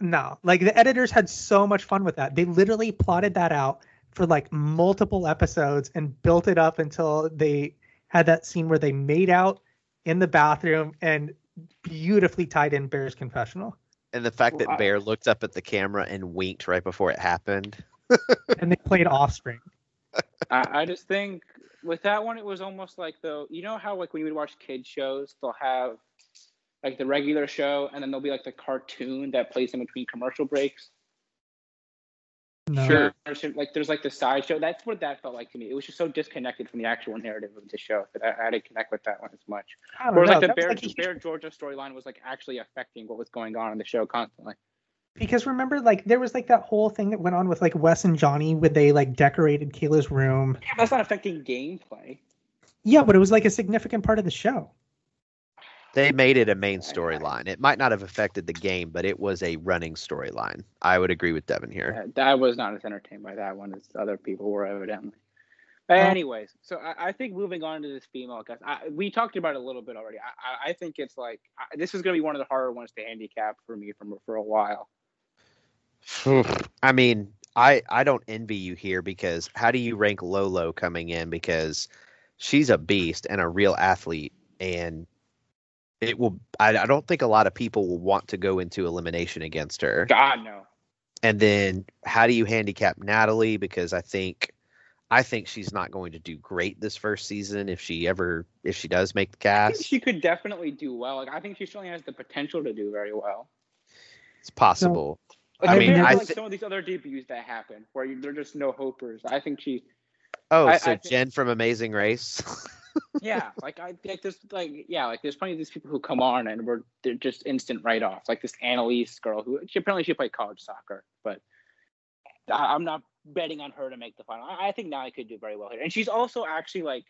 no like the editors had so much fun with that. They literally plotted that out for like multiple episodes and built it up until they had that scene where they made out in the bathroom and beautifully tied in Bear's confessional. And the fact that Bear looked up at the camera and winked right before it happened. and they played offspring. I, I just think with that one, it was almost like though you know how like when you would watch kids shows, they'll have like the regular show, and then there'll be like the cartoon that plays in between commercial breaks. No. Sure. Like there's like the sideshow. That's what that felt like to me. It was just so disconnected from the actual narrative of the show that I, I didn't connect with that one as much. I don't Whereas know. like the That Bear, like a Bear Georgia storyline was like actually affecting what was going on in the show constantly. because remember like there was like that whole thing that went on with like Wes and Johnny where they like decorated Kayla's room. Yeah, that's not affecting gameplay. Yeah, but it was like a significant part of the show. They made it a main storyline. It might not have affected the game, but it was a running storyline. I would agree with Devin here. Uh, I was not as entertained by that one as other people were evidently. But anyways, so I, I think moving on to this female guest, I, we talked about it a little bit already. I, I, I think it's like I, this is going to be one of the harder ones to handicap for me from for a while. I mean, I I don't envy you here because how do you rank Lolo coming in because she's a beast and a real athlete and it will I, I don't think a lot of people will want to go into elimination against her. God no. And then how do you handicap Natalie because I think I think she's not going to do great this first season if she ever if she does make the I think cast. she could definitely do well. Like I think she certainly has the potential to do very well. It's possible. Like, I mean, I like some of these other debuts that happen where you, they're just no hopers. I think she Oh, I- so I think- Jen from Amazing Race. yeah, like I like there's like yeah, like there's plenty of these people who come on and we're they're just instant write offs. Like this Annalise girl who she apparently she played college soccer, but I, I'm not betting on her to make the final. I, I think now I could do very well here, and she's also actually like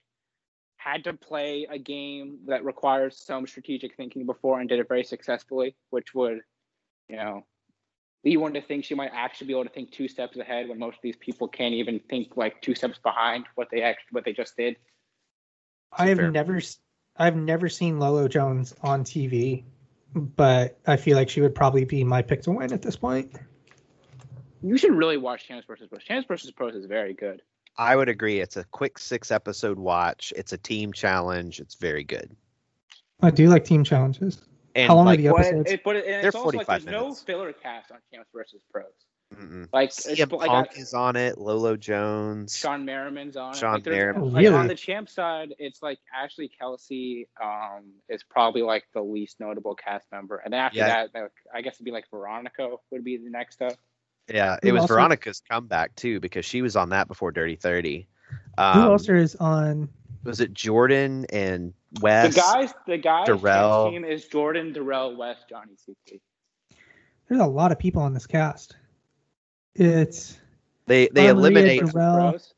had to play a game that requires some strategic thinking before and did it very successfully, which would you know. lead one to think she might actually be able to think two steps ahead when most of these people can't even think like two steps behind what they actually what they just did. I have fair. never I've never seen Lolo Jones on TV, but I feel like she would probably be my pick to win at this point. You should really watch Champs versus Pros. Champs versus Pros is very good. I would agree. It's a quick six episode watch. It's a team challenge. It's very good. I do like team challenges. And How long are like, the But, episodes? it, but it, and They're it's also like 45 there's no filler cast on Champs versus Pros. Mm-mm. Like, CM it's, like Punk I- is on it. Lolo Jones. Shawne Merriman's on it. Shawne like, Merriman. Like, really? on the champ side, it's like Ashley Kelsey um, is probably like the least notable cast member, and after Yeah. that, like, I guess it'd be like Veronica would be the next up. Yeah, Who it was also- Veronica's comeback too because she was on that before Dirty Thirty. Who Um, else is on? was it Jordan and Wes? the guys, the guys Darrell. champs team is Jordan, Darrell, Wes, Johnny, CT. There's a lot of people on this cast. It's They they Maria eliminated. Darrell. Pros.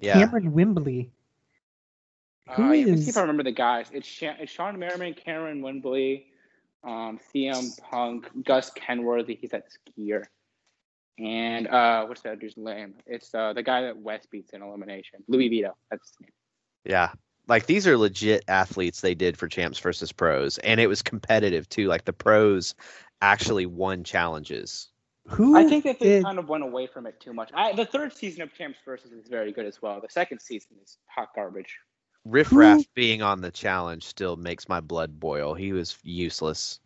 Yeah, Cameron Wimbley. Who Uh, yeah, let's see if I remember the guys. It's, Sha- it's Shawne Merriman, Cameron Wimbley, um, CM Punk, Gus Kenworthy. He's that skier. And uh, what's that dude's name? It's uh, the guy that Wes beats in elimination. Louie Vito. That's his name. yeah. Like these are legit athletes they did for champs versus pros, and it was competitive too. Like the pros actually won challenges. Who I think that they did- kind of went away from it too much. I, the third season of Champs versus is very good as well. The second season is hot garbage. Riff Who- Raff being on the challenge still makes my blood boil. He was useless.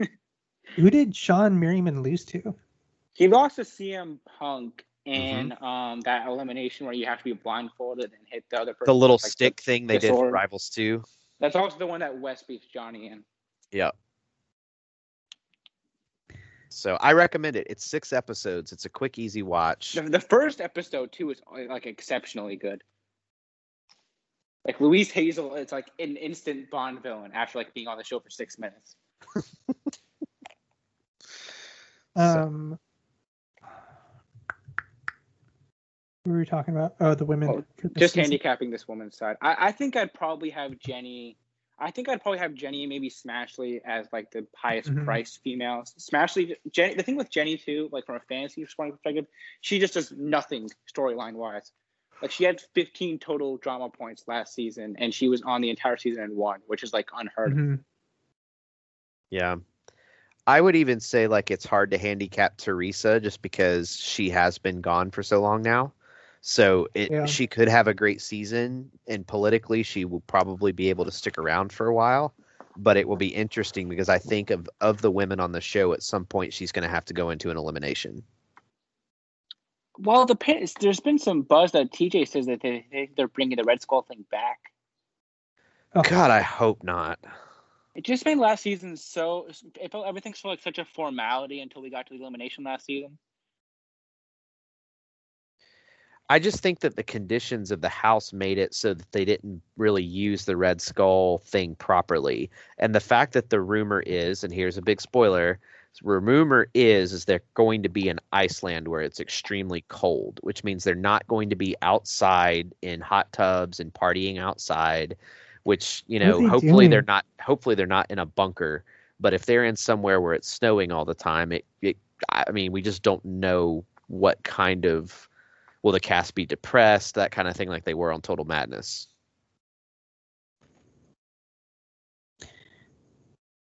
Who did Shawne Merriman lose to? He lost to CM Punk in Mm-hmm. um that elimination where you have to be blindfolded and hit the other person. The little like, stick thing they the did for. Rivals 2. That's also the one that Wes beats Johnny in. Yep. So I recommend it. It's six episodes. It's a quick, easy watch. The, the first episode too is like exceptionally good. Like Louise Hazel, it's like an instant Bond villain after like being on the show for six minutes. Um, what were we talking about? Oh, the women. Oh, Just season. handicapping this woman's side. I, I think I'd probably have Jenny. I think I'd probably have Jenny maybe Smashley as like the highest Mhm. priced females. Smashley, Jenny. The thing with Jenny too, like from a fantasy perspective, she just does nothing storyline wise. Like she had 15 total drama points last season, and she was on the entire season and won, which is like unheard of. Mhm. Yeah. I would even say like it's hard to handicap Teresa just because she has been gone for so long now. So it Yeah. she could have a great season and politically she will probably be able to stick around for a while. But it will be interesting because I think of of the women on the show at some point she's gonna have to go into an elimination. Well, the there's been some buzz that TJ says that they think they're bringing the Red Skull thing back. Oh. God, I hope not. It just made last season so it felt everything felt like such a formality until we got to the elimination last season. I just think that the conditions of the house made it so that they didn't really use the Red Skull thing properly. And the fact that the rumor is, and here's a big spoiler, rumor is is they're going to be in Iceland where it's extremely cold, which means they're not going to be outside in hot tubs and partying outside, which, you know, they hopefully they're not hopefully they're not in a bunker. But if they're in somewhere where it's snowing all the time, it, it I mean, we just don't know what kind of will the cast be depressed, that kind of thing, like they were on Total Madness.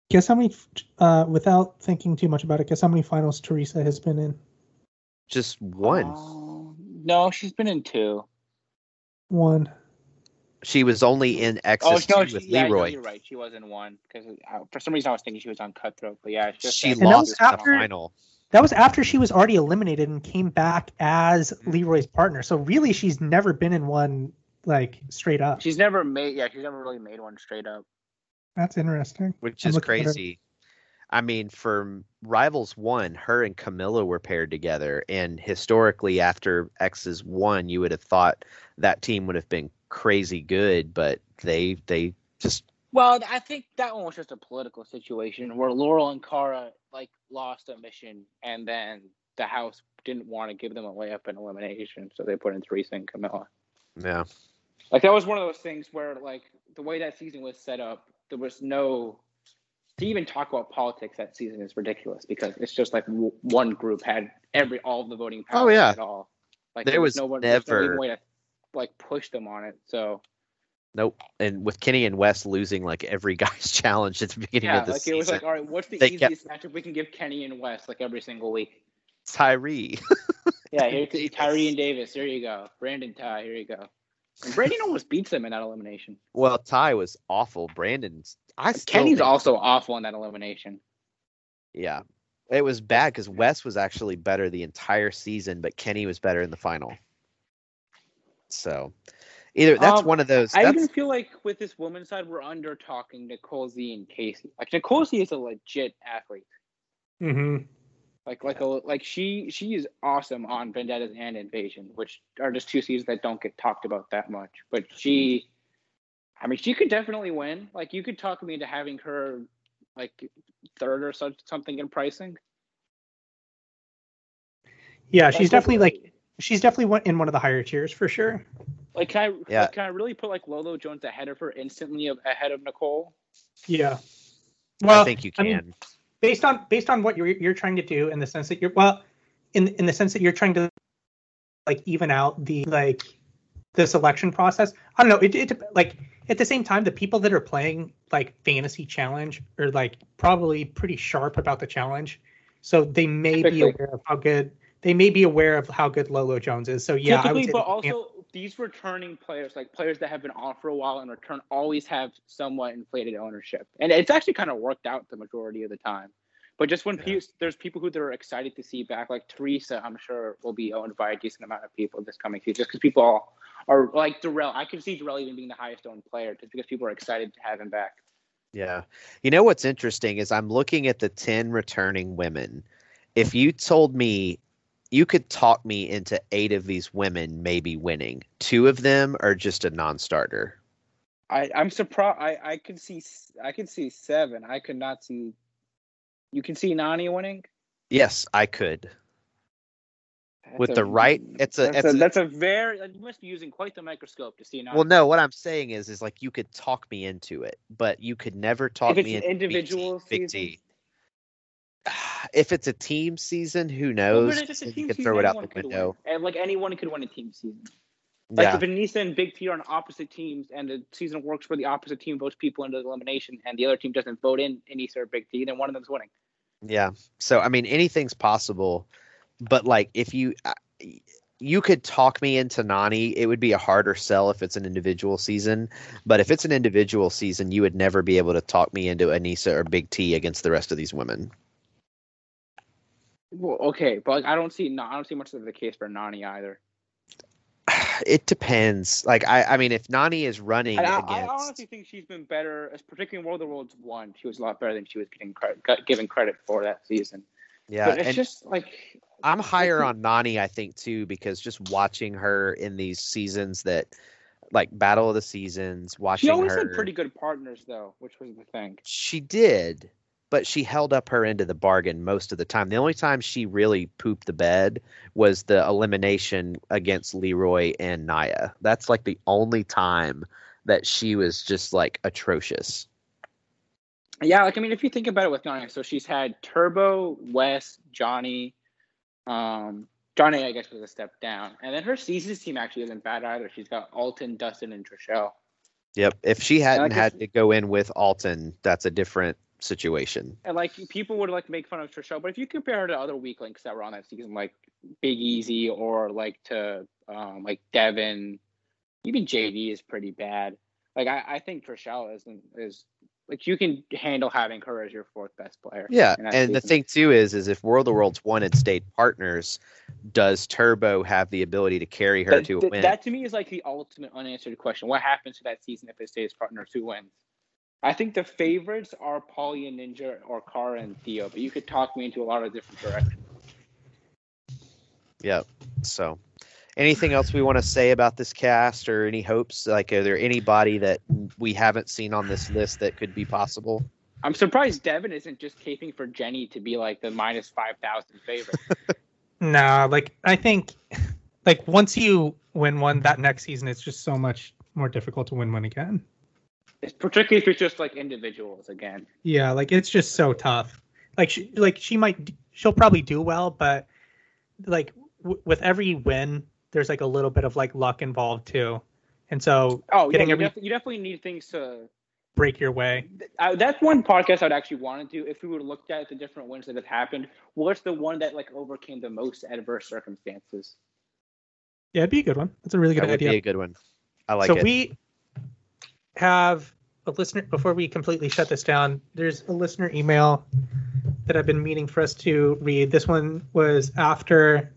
Guess how many? Uh, without thinking too much about it, guess how many finals Teresa has been in? Just one. Oh, no, she's been in two. One. She was only in Oh no, 2 she, with yeah, Leroy. you're right. She was in one because for some reason I was thinking she was on Cutthroat, but yeah, it's just She that- that lost was the final. That was after she was already eliminated and came back as mm-hmm. Leroy's partner. So really, she's never been in one like straight up. She's never made. Yeah, she's never really made one straight up. That's interesting. which I'm is looking at her. crazy. I mean, for Rivals One, her and Camila were paired together, and historically, after X's one, you would have thought that team would have been crazy good, but they they just Well, I think that one was just a political situation where Laurel and Cara like lost a mission, and then the house didn't want to give them a layup in elimination, so they put in Teresa and Camila. yeah Like that was one of those things where like the way that season was set up, there was no to even talk about politics that season is ridiculous because it's just like w- one group had every all of the voting oh, power Oh, yeah. at all. Like There was no one no never- way to like push them on it. So nope. And with Kenny and Wes losing like every guy's challenge at the beginning yeah, of the like season, it was like all right, what's the easiest matchup we can give Kenny and Wes like every single week? Tyrie. Yeah, Davis. Tyrie and Davis. Here you go. Brandon Ty. Here you go. And Brandon almost beats them in that elimination. well, Ty was awful. Brandon's. I Kenny's think- also awful in that elimination. Yeah. It was bad because Wes was actually better the entire season, but Kenny was better in the final. So either that's Um, one of those. I That's, even feel like with this women's side, we're under talking Nicole Z and Kaycee. Like Nicole Z is a legit athlete. Mm-hmm. Like like a like she she is awesome on Vendettas and Invasion, which are just two seasons that don't get talked about that much. But she, I mean, she could definitely win. Like you could talk me into having her like third or such something in pricing. Yeah, she's Like, definitely like she's definitely one in one of the higher tiers for sure. Like, can I Yeah. like, can I really put like Lolo Jones ahead of her instantly of, ahead of Nicole? Yeah. Well, I think you I can. mean, based on based on what you're you're trying to do in the sense that you're well, in in the sense that you're trying to like even out the like the selection process. I don't know. It, it like at the same time, the people that are playing like fantasy challenge are like probably pretty sharp about the challenge, so they may be aware of how good they may be aware of how good Lolo Jones is. So yeah, I would Typically, say but that you can't- also these returning players, like players that have been on for a while and return, always have somewhat inflated ownership, and it's actually kind of worked out the majority of the time. But just when yeah. there's people who they're excited to see back, like Teresa, I'm sure will be owned by a decent amount of people this coming season, just because people are like Darrell. I can see Darrell even being the highest owned player, just because people are excited to have him back. Yeah, you know what's interesting is I'm looking at the ten returning women. If you told me you could talk me into eight of these women maybe winning, two of them are just a non-starter. I, I'm surprised. I, I could see I could see seven. I could not see you can see Nany winning. Yes, I could. That's With a, the right, it's a, that's, it's a, a that's a very. You must be using quite the microscope to see Nany. Well, no, what I'm saying is, is like you could talk me into it, but you could never talk me into individual Big T. If it's a team season, who knows? Well, you could throw it out the window. And like anyone could win a team season. Like yeah. if Aneesa and Big T are on opposite teams and the season works for the opposite team votes people into the elimination and the other team doesn't vote in Aneesa or Big T, then one of them's winning. Yeah. So I mean, anything's possible, but like if you uh, you could talk me into Nany, it would be a harder sell if it's an individual season. But if it's an individual season, you would never be able to talk me into Aneesa or Big T against the rest of these women. Well, okay, but like, I don't see I don't see much of the case for Nany either. It depends. Like I, I mean, if Nany is running I, against, I honestly think she's been better, particularly in World of the Worlds one. She was a lot better than she was getting credit, given credit for that season. Yeah, but it's just like I'm higher on Nany, I think too, because just watching her in these seasons that, like Battle of the Seasons, watching she always her, had pretty good partners though, which was the thing. She did, but she held up her end of the bargain most of the time. The only time she really pooped the bed was the elimination against Leroy and Nia. That's like the only time that she was just like atrocious. Yeah, like I mean, if you think about it with Nia, so she's had Turbo, Wes, Johnny, um, Johnny, I guess, was a step down, and then her seasons team actually isn't bad either. She's got Alton, Dustin, and Trishelle. Yep. If she hadn't had to go in with Alton, that's a different situation. And like people would like to make fun of Trishelle, but if you compare her to other weak links that were on that season, like Big Easy or like to um, like Devin, even JD is pretty bad. Like I, I think Trishelle is is like you can handle having her as your fourth best player. Yeah, and season. the thing too is is if World of Worlds one had stayed partners, does Turbo have the ability to carry her that, to a win? That to me is like the ultimate unanswered question. What happens to that season if it stays partners? Who wins? I think the favorites are Paulie and Ninja or Cara and Theo, but you could talk me into a lot of different directions. Yep. So, anything else we want to say about this cast or any hopes? Like, are there anybody that we haven't seen on this list that could be possible? I'm surprised Devin isn't just caping for Jenny to be like the minus 5,000 favorite. nah, like, I think, like, once you win one, that next season, it's just so much more difficult to win one again. It's particularly if it's just like individuals again. Yeah, like it's just so tough. Like she, like she might, she'll probably do well, but like w- with every win, there's like a little bit of like luck involved too. And so, oh yeah, you, every, def- you definitely need things to break your way. Uh, that's one podcast I'd actually want to do if we would have looked at the different wins that have happened. What's the one that like overcame the most adverse circumstances? Yeah, it'd be a good one. That's a really good that idea. Would be a good one. I like so it. So we have a listener before we completely shut this down. There's a listener email that I've been meaning for us to read. This one was after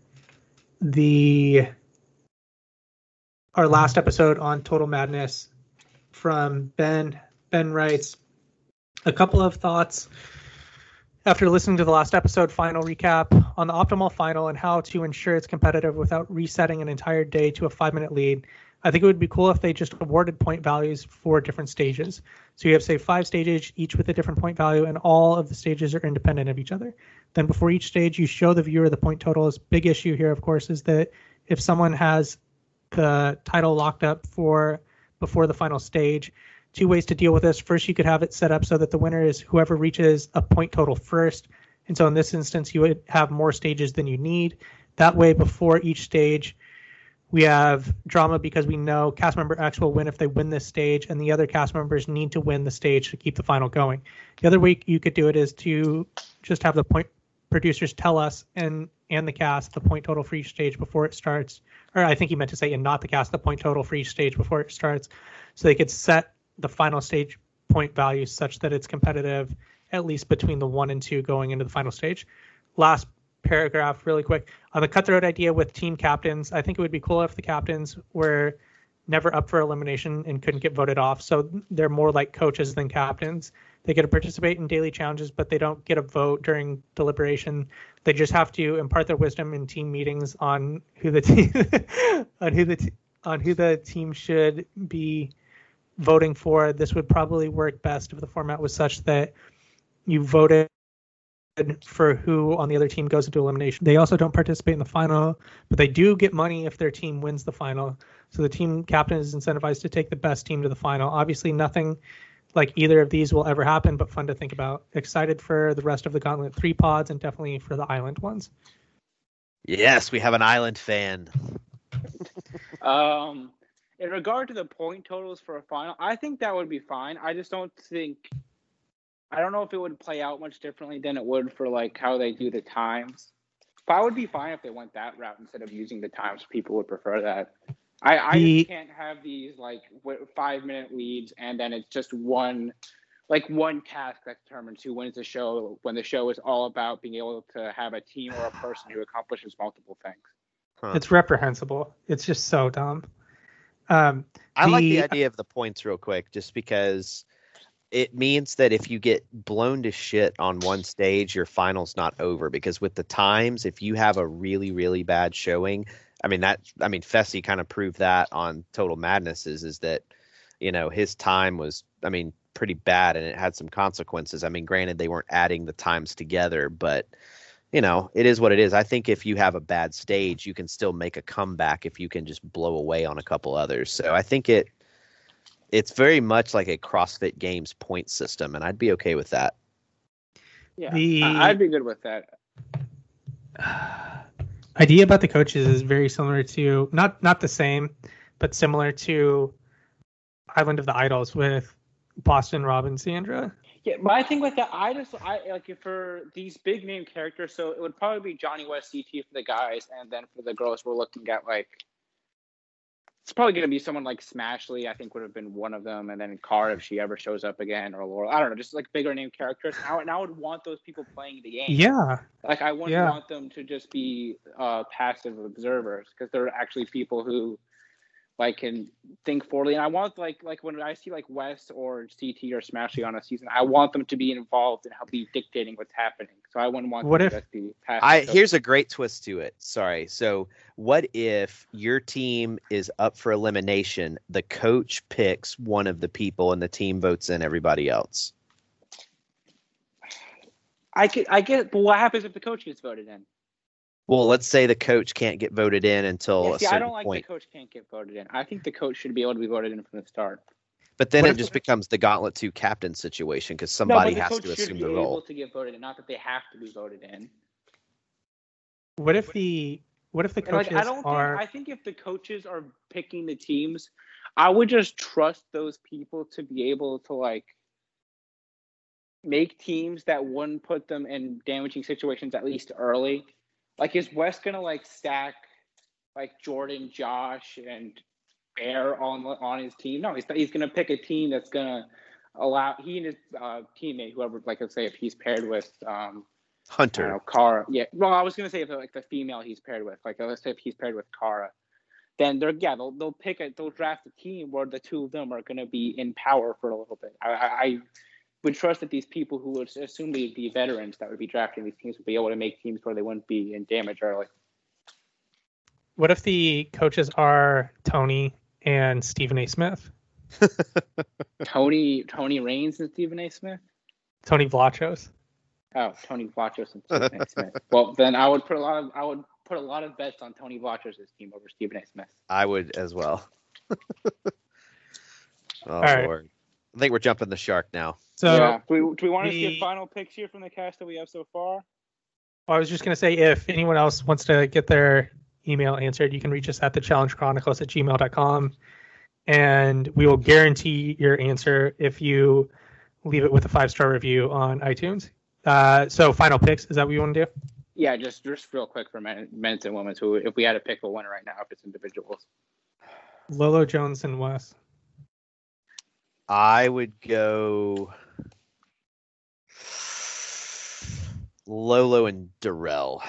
the our last episode on Total Madness from Ben. Ben writes a couple of thoughts after listening to the last episode final recap on the optimal final and how to ensure it's competitive without resetting an entire day to a five minute lead I think it would be cool if they just awarded point values for different stages. So you have say five stages, each with a different point value, and all of the stages are independent of each other. Then before each stage, you show the viewer the point totals. Big issue here, of course, is that if someone has the title locked up for before the final stage, two ways to deal with this. First, you could have it set up so that the winner is whoever reaches a point total first. And so in this instance, you would have more stages than you need. That way, before each stage, we have drama because we know cast member X will win if they win this stage, and the other cast members need to win the stage to keep the final going. The other way you could do it is to just have the point producers tell us and and the cast the point total for each stage before it starts. Or I think he meant to say and not the cast the point total for each stage before it starts, so they could set the final stage point value such that it's competitive at least between the one and two going into the final stage. Last paragraph, really quick on the cutthroat idea with team captains. I think it would be cool if the captains were never up for elimination and couldn't get voted off. So they're more like coaches than captains. They get to participate in daily challenges, but they don't get a vote during deliberation. They just have to impart their wisdom in team meetings on who the team on who the t- on who the team should be voting for. This would probably work best if the format was such that you voted for who on the other team goes into elimination. They also don't participate in the final, but they do get money if their team wins the final. So the team captain is incentivized to take the best team to the final. Obviously, nothing like either of these will ever happen, but fun to think about. Excited for the rest of the Gauntlet 3 pods and definitely for the island ones. Yes, we have an island fan. um, in regard to the point totals for a final, I think that would be fine. I just don't think I don't know if it would play out much differently than it would for like how they do the times. But I would be fine if they went that route instead of using the times. People would prefer that. I, I The- can't have these like five minute leads and then it's just one like one task that determines who wins the show when the show is all about being able to have a team or a person who accomplishes multiple things. Huh. It's reprehensible. It's just so dumb. Um, I like the The- idea of the points real quick, just because it means that if you get blown to shit on one stage, your final's not over. Because with the times, if you have a really, really bad showing, I mean that I mean Fessy kind of proved that on Total Madness is is that, you know, his time was I mean, pretty bad and it had some consequences. I mean, granted they weren't adding the times together, but you know, it is what it is. I think if you have a bad stage, you can still make a comeback if you can just blow away on a couple others. So I think it it's very much like a CrossFit Games point system, and I'd be okay with that. Yeah, The- I- I'd be good with that. idea about the coaches is very similar to not not the same, but similar to Island of the Idols with Boston Rob and Sandra. Yeah, but I think like that, I just I like for these big name characters, so it would probably be Johnny Wes CT for the guys, and then for the girls, we're looking at like it's probably gonna be someone like Smashley. I think would have been one of them, and then Car if she ever shows up again, or Laurel. I don't know, just like bigger name characters. And I, would- and I would want those people playing the game. Yeah, Like I wouldn't Yeah. want them to just be uh, passive observers because they're actually people who like can think forwardly. And I want like like when I see like Wes or CT or Smashy on a season, I want them to be involved and help be dictating what's happening. So I wouldn't want What them if- to just be. I here's a great twist to it. Sorry. So what if your team is up for elimination, the coach picks one of the people and the team votes in everybody else? I get I get, but what happens if the coach gets voted in? Well, let's say the coach can't get voted in until Yeah, a see, I don't like point. the coach can't get voted in. I think the coach should be able to be voted in from the start. But then What it if- just becomes the Gauntlet 2 captain situation because no, somebody but the has coach to should assume be the able role. to get voted in, not that they have to be voted in. what if the what if the And like coaches I don't are think I think if the coaches are picking the teams, I would just trust those people to be able to like make teams that wouldn't put them in damaging situations at least early. Like is Wes gonna like stack like Jordan, Josh, and Bear on on his team? No, he's he's gonna pick a team that's gonna allow he and his uh, teammate, whoever, like let's say if he's paired with um, Hunter. know, Cara. Yeah. Well, I was gonna say if like the female he's paired with, like let's say if he's paired with Cara, then they're yeah they'll they'll pick a they'll draft a team where the two of them are gonna be in power for a little bit. I I, I would trust that these people who would assume to be veterans that would be drafting these teams would be able to make teams where they wouldn't be in damage early. what if the coaches are Tony and Stephen A. Smith? Tony Tony Raines and Stephen A. Smith. Tony Vlachos. Oh, Tony Vlachos and Stephen A. Smith. Well, then I would put a lot of I would put a lot of bets on Tony Vlachos' team over Stephen A. Smith. I would as well. oh, right. Lord. I think we're jumping the shark now. So yeah. Do we, do we want to the- see final picks here from the cast that we have so far? I was just going to say, if anyone else wants to get their email answered, you can reach us at the challenge chronicles at gmail.com. And we will guarantee your answer if you leave it with a five star review on iTunes. Uh, so final picks. Is that what you want to do? Yeah, just just real quick for men, men's and women's. Who, if we had to pick a winner right now, if it's individuals, Lolo Jones and Wes. I would go Lolo and Darrell.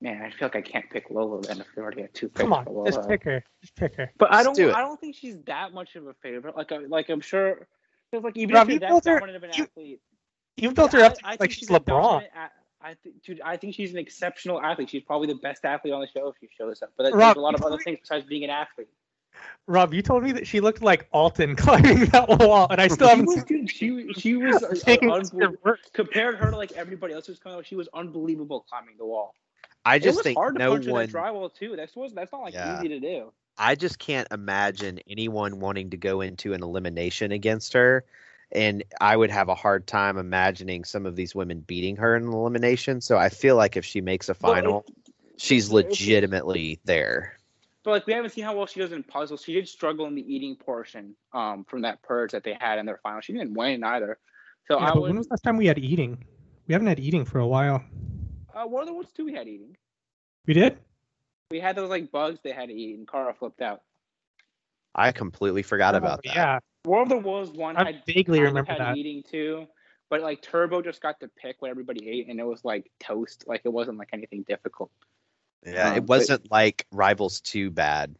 man, I feel like I can't pick Lolo then if we already have two picks. Come on, for just pick her. Just pick her. But I don't. do. I don't think she's that much of a favorite. Like, I- like I'm sure. Feels like even Rob, if you you're that built her- dominant of an you- athlete, You've built her up I- I like think she's LeBron. dominant a- I think, dude, I think she's an exceptional athlete. She's probably the best athlete on the show if she shows up. But there's Rob, a lot of other things besides being an athlete. Rob, you told me that she looked like Alton climbing that wall, and I still She haven't was, seen dude, she she was uh, taking unbelievable. Compared her to like everybody else who's coming out, she was unbelievable climbing the wall. I it just was think hard to no punch one. in that drywall too. That's was that's not like Yeah. easy to do. I just can't imagine anyone wanting to go into an elimination against her. And I would have a hard time imagining some of these women beating her in an elimination. So I feel like if she makes a Well, final, she's legitimately there. But like we haven't seen how well she does in puzzles. She did struggle in the eating portion um, from that purge that they had in their final. She didn't win either. So Yeah, I would. when was the last time we had eating? We haven't had eating for a while. uh, what other ones too we had eating? We did? We had those like bugs they had to eat, and Cara flipped out. I completely forgot Oh, about that. Yeah, War of the Worlds one I had vaguely kind remember had that. eating too, but like Turbo just got to pick what everybody ate, and it was like toast. Like it wasn't like anything difficult. Yeah, Um, it wasn't like Rivals too bad.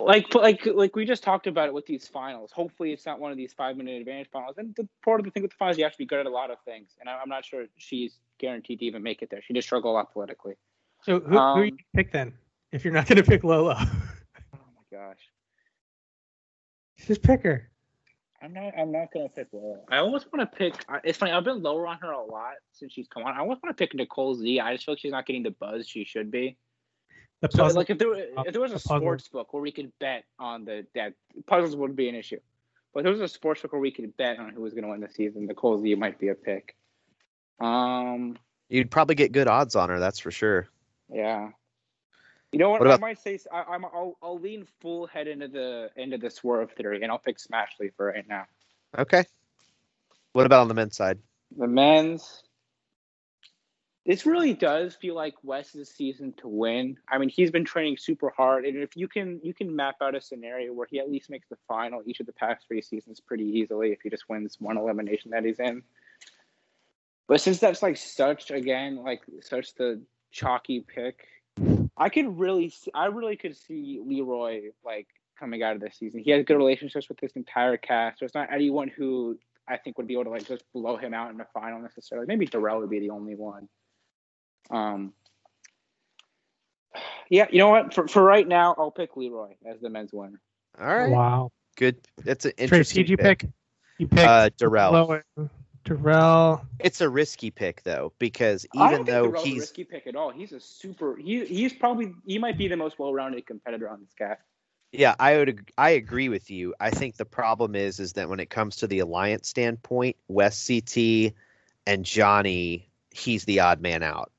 like like like we just talked about it with these finals. Hopefully, it's not one of these five minute advantage finals. And the part of the thing with the finals, you have to be good at a lot of things. And I, I'm not sure she's guaranteed to even make it there. She just struggled a lot politically. So who, who you Um, pick then? If you're not going to pick Lolo, Oh my gosh, just pick her. I'm not. I'm not gonna pick Lolo. I almost want to pick. It's funny. I've been lower on her a lot since she's come on. I almost want to pick Nicole Z. I just feel like she's not getting the buzz she should be. The So puzzle. like if there if there was a the puzzle. sports book where we could bet on the that puzzles would be an issue, but if there was a sports book where we could bet on who was going to win the season. Nicole Z might be a pick. Um, You'd probably get good odds on her, that's for sure. yeah. You know what? What I might say I, I'm I'll, I'll lean full head into the into the swerve theory, and I'll pick Smashley for right now. Okay. What about on the men's side? The men's. This really does feel like Wes's season to win. I mean, he's been training super hard, and if you can you can map out a scenario where he at least makes the final each of the past three seasons pretty easily if he just wins one elimination that he's in. But since that's like such again like such the chalky pick, I could really see, I really could see Leroy like coming out of this season. He has good relationships with this entire cast. There's not anyone who I think would be able to like just blow him out in the final necessarily. Maybe Darrell would be the only one. Um. Yeah, you know what? For for right now, I'll pick Leroy as the men's winner. All right. Wow. Good. That's an Trace, interesting who'd you pick? You picked Uh, Darrell. Lolo- Darrell. It's a risky pick though, because I even don't though think Darrell's a he's risky pick at all. He's a super. He he's probably he might be the most well-rounded competitor on this cast. Yeah, I would. I agree with you. I think the problem is, is that when it comes to the alliance standpoint, Wes CT and Johnny, he's the odd man out.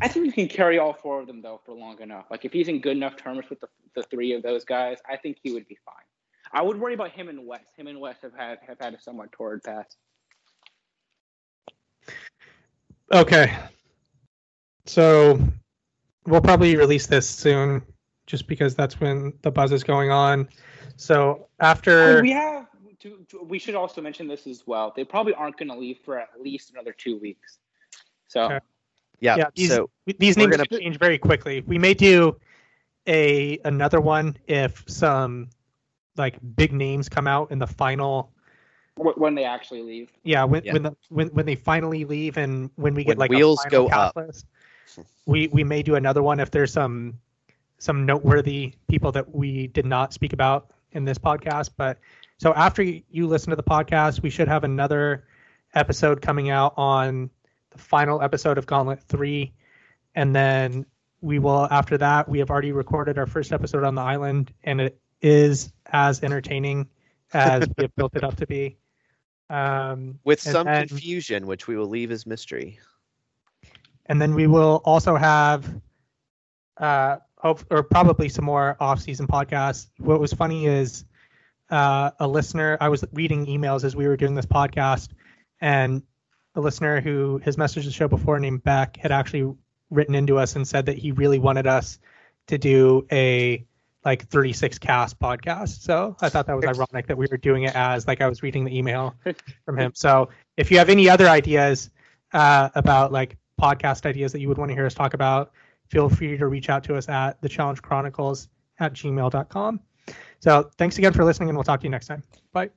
I think you can carry all four of them though for long enough. Like if he's in good enough terms with the, the three of those guys, I think he would be fine. I would worry about him and Wes. Him and Wes have had have had a somewhat torrid past. Okay. So we'll probably release this soon just because that's when the buzz is going on. So after Oh, we have. To, to- we should also mention this as well. They probably aren't going to leave for at least another two weeks. So Okay. Yeah. Yeah, these- so these we're names gonna- change very quickly. We may do a another one if some like big names come out in the final. when they actually leave, Yeah, when Yeah. when the when, when they finally leave and when we get When like wheels a final go cast up. list, we we may do another one if there's some some noteworthy people that we did not speak about in this podcast. But so after you you listen to the podcast, we should have another episode coming out on the final episode of Gauntlet 3. And then we will, after that, we have already recorded our first episode on the island, and it is as entertaining as we have built it up to be. Um, with some then- confusion, which we will leave as mystery. and then we will also have uh hope or probably some more off-season podcasts what was funny is uh, a listener. I was reading emails as we were doing this podcast, and a listener who has messaged the show before named Beck had actually written into us and said that he really wanted us to do a like 36 cast podcast. So I thought that was ironic that we were doing it as like I was reading the email from him. So if you have any other ideas uh, about like podcast ideas that you would want to hear us talk about, feel free to reach out to us at the challenge chronicles at gmail.com. So thanks again for listening and we'll talk to you next time. Bye.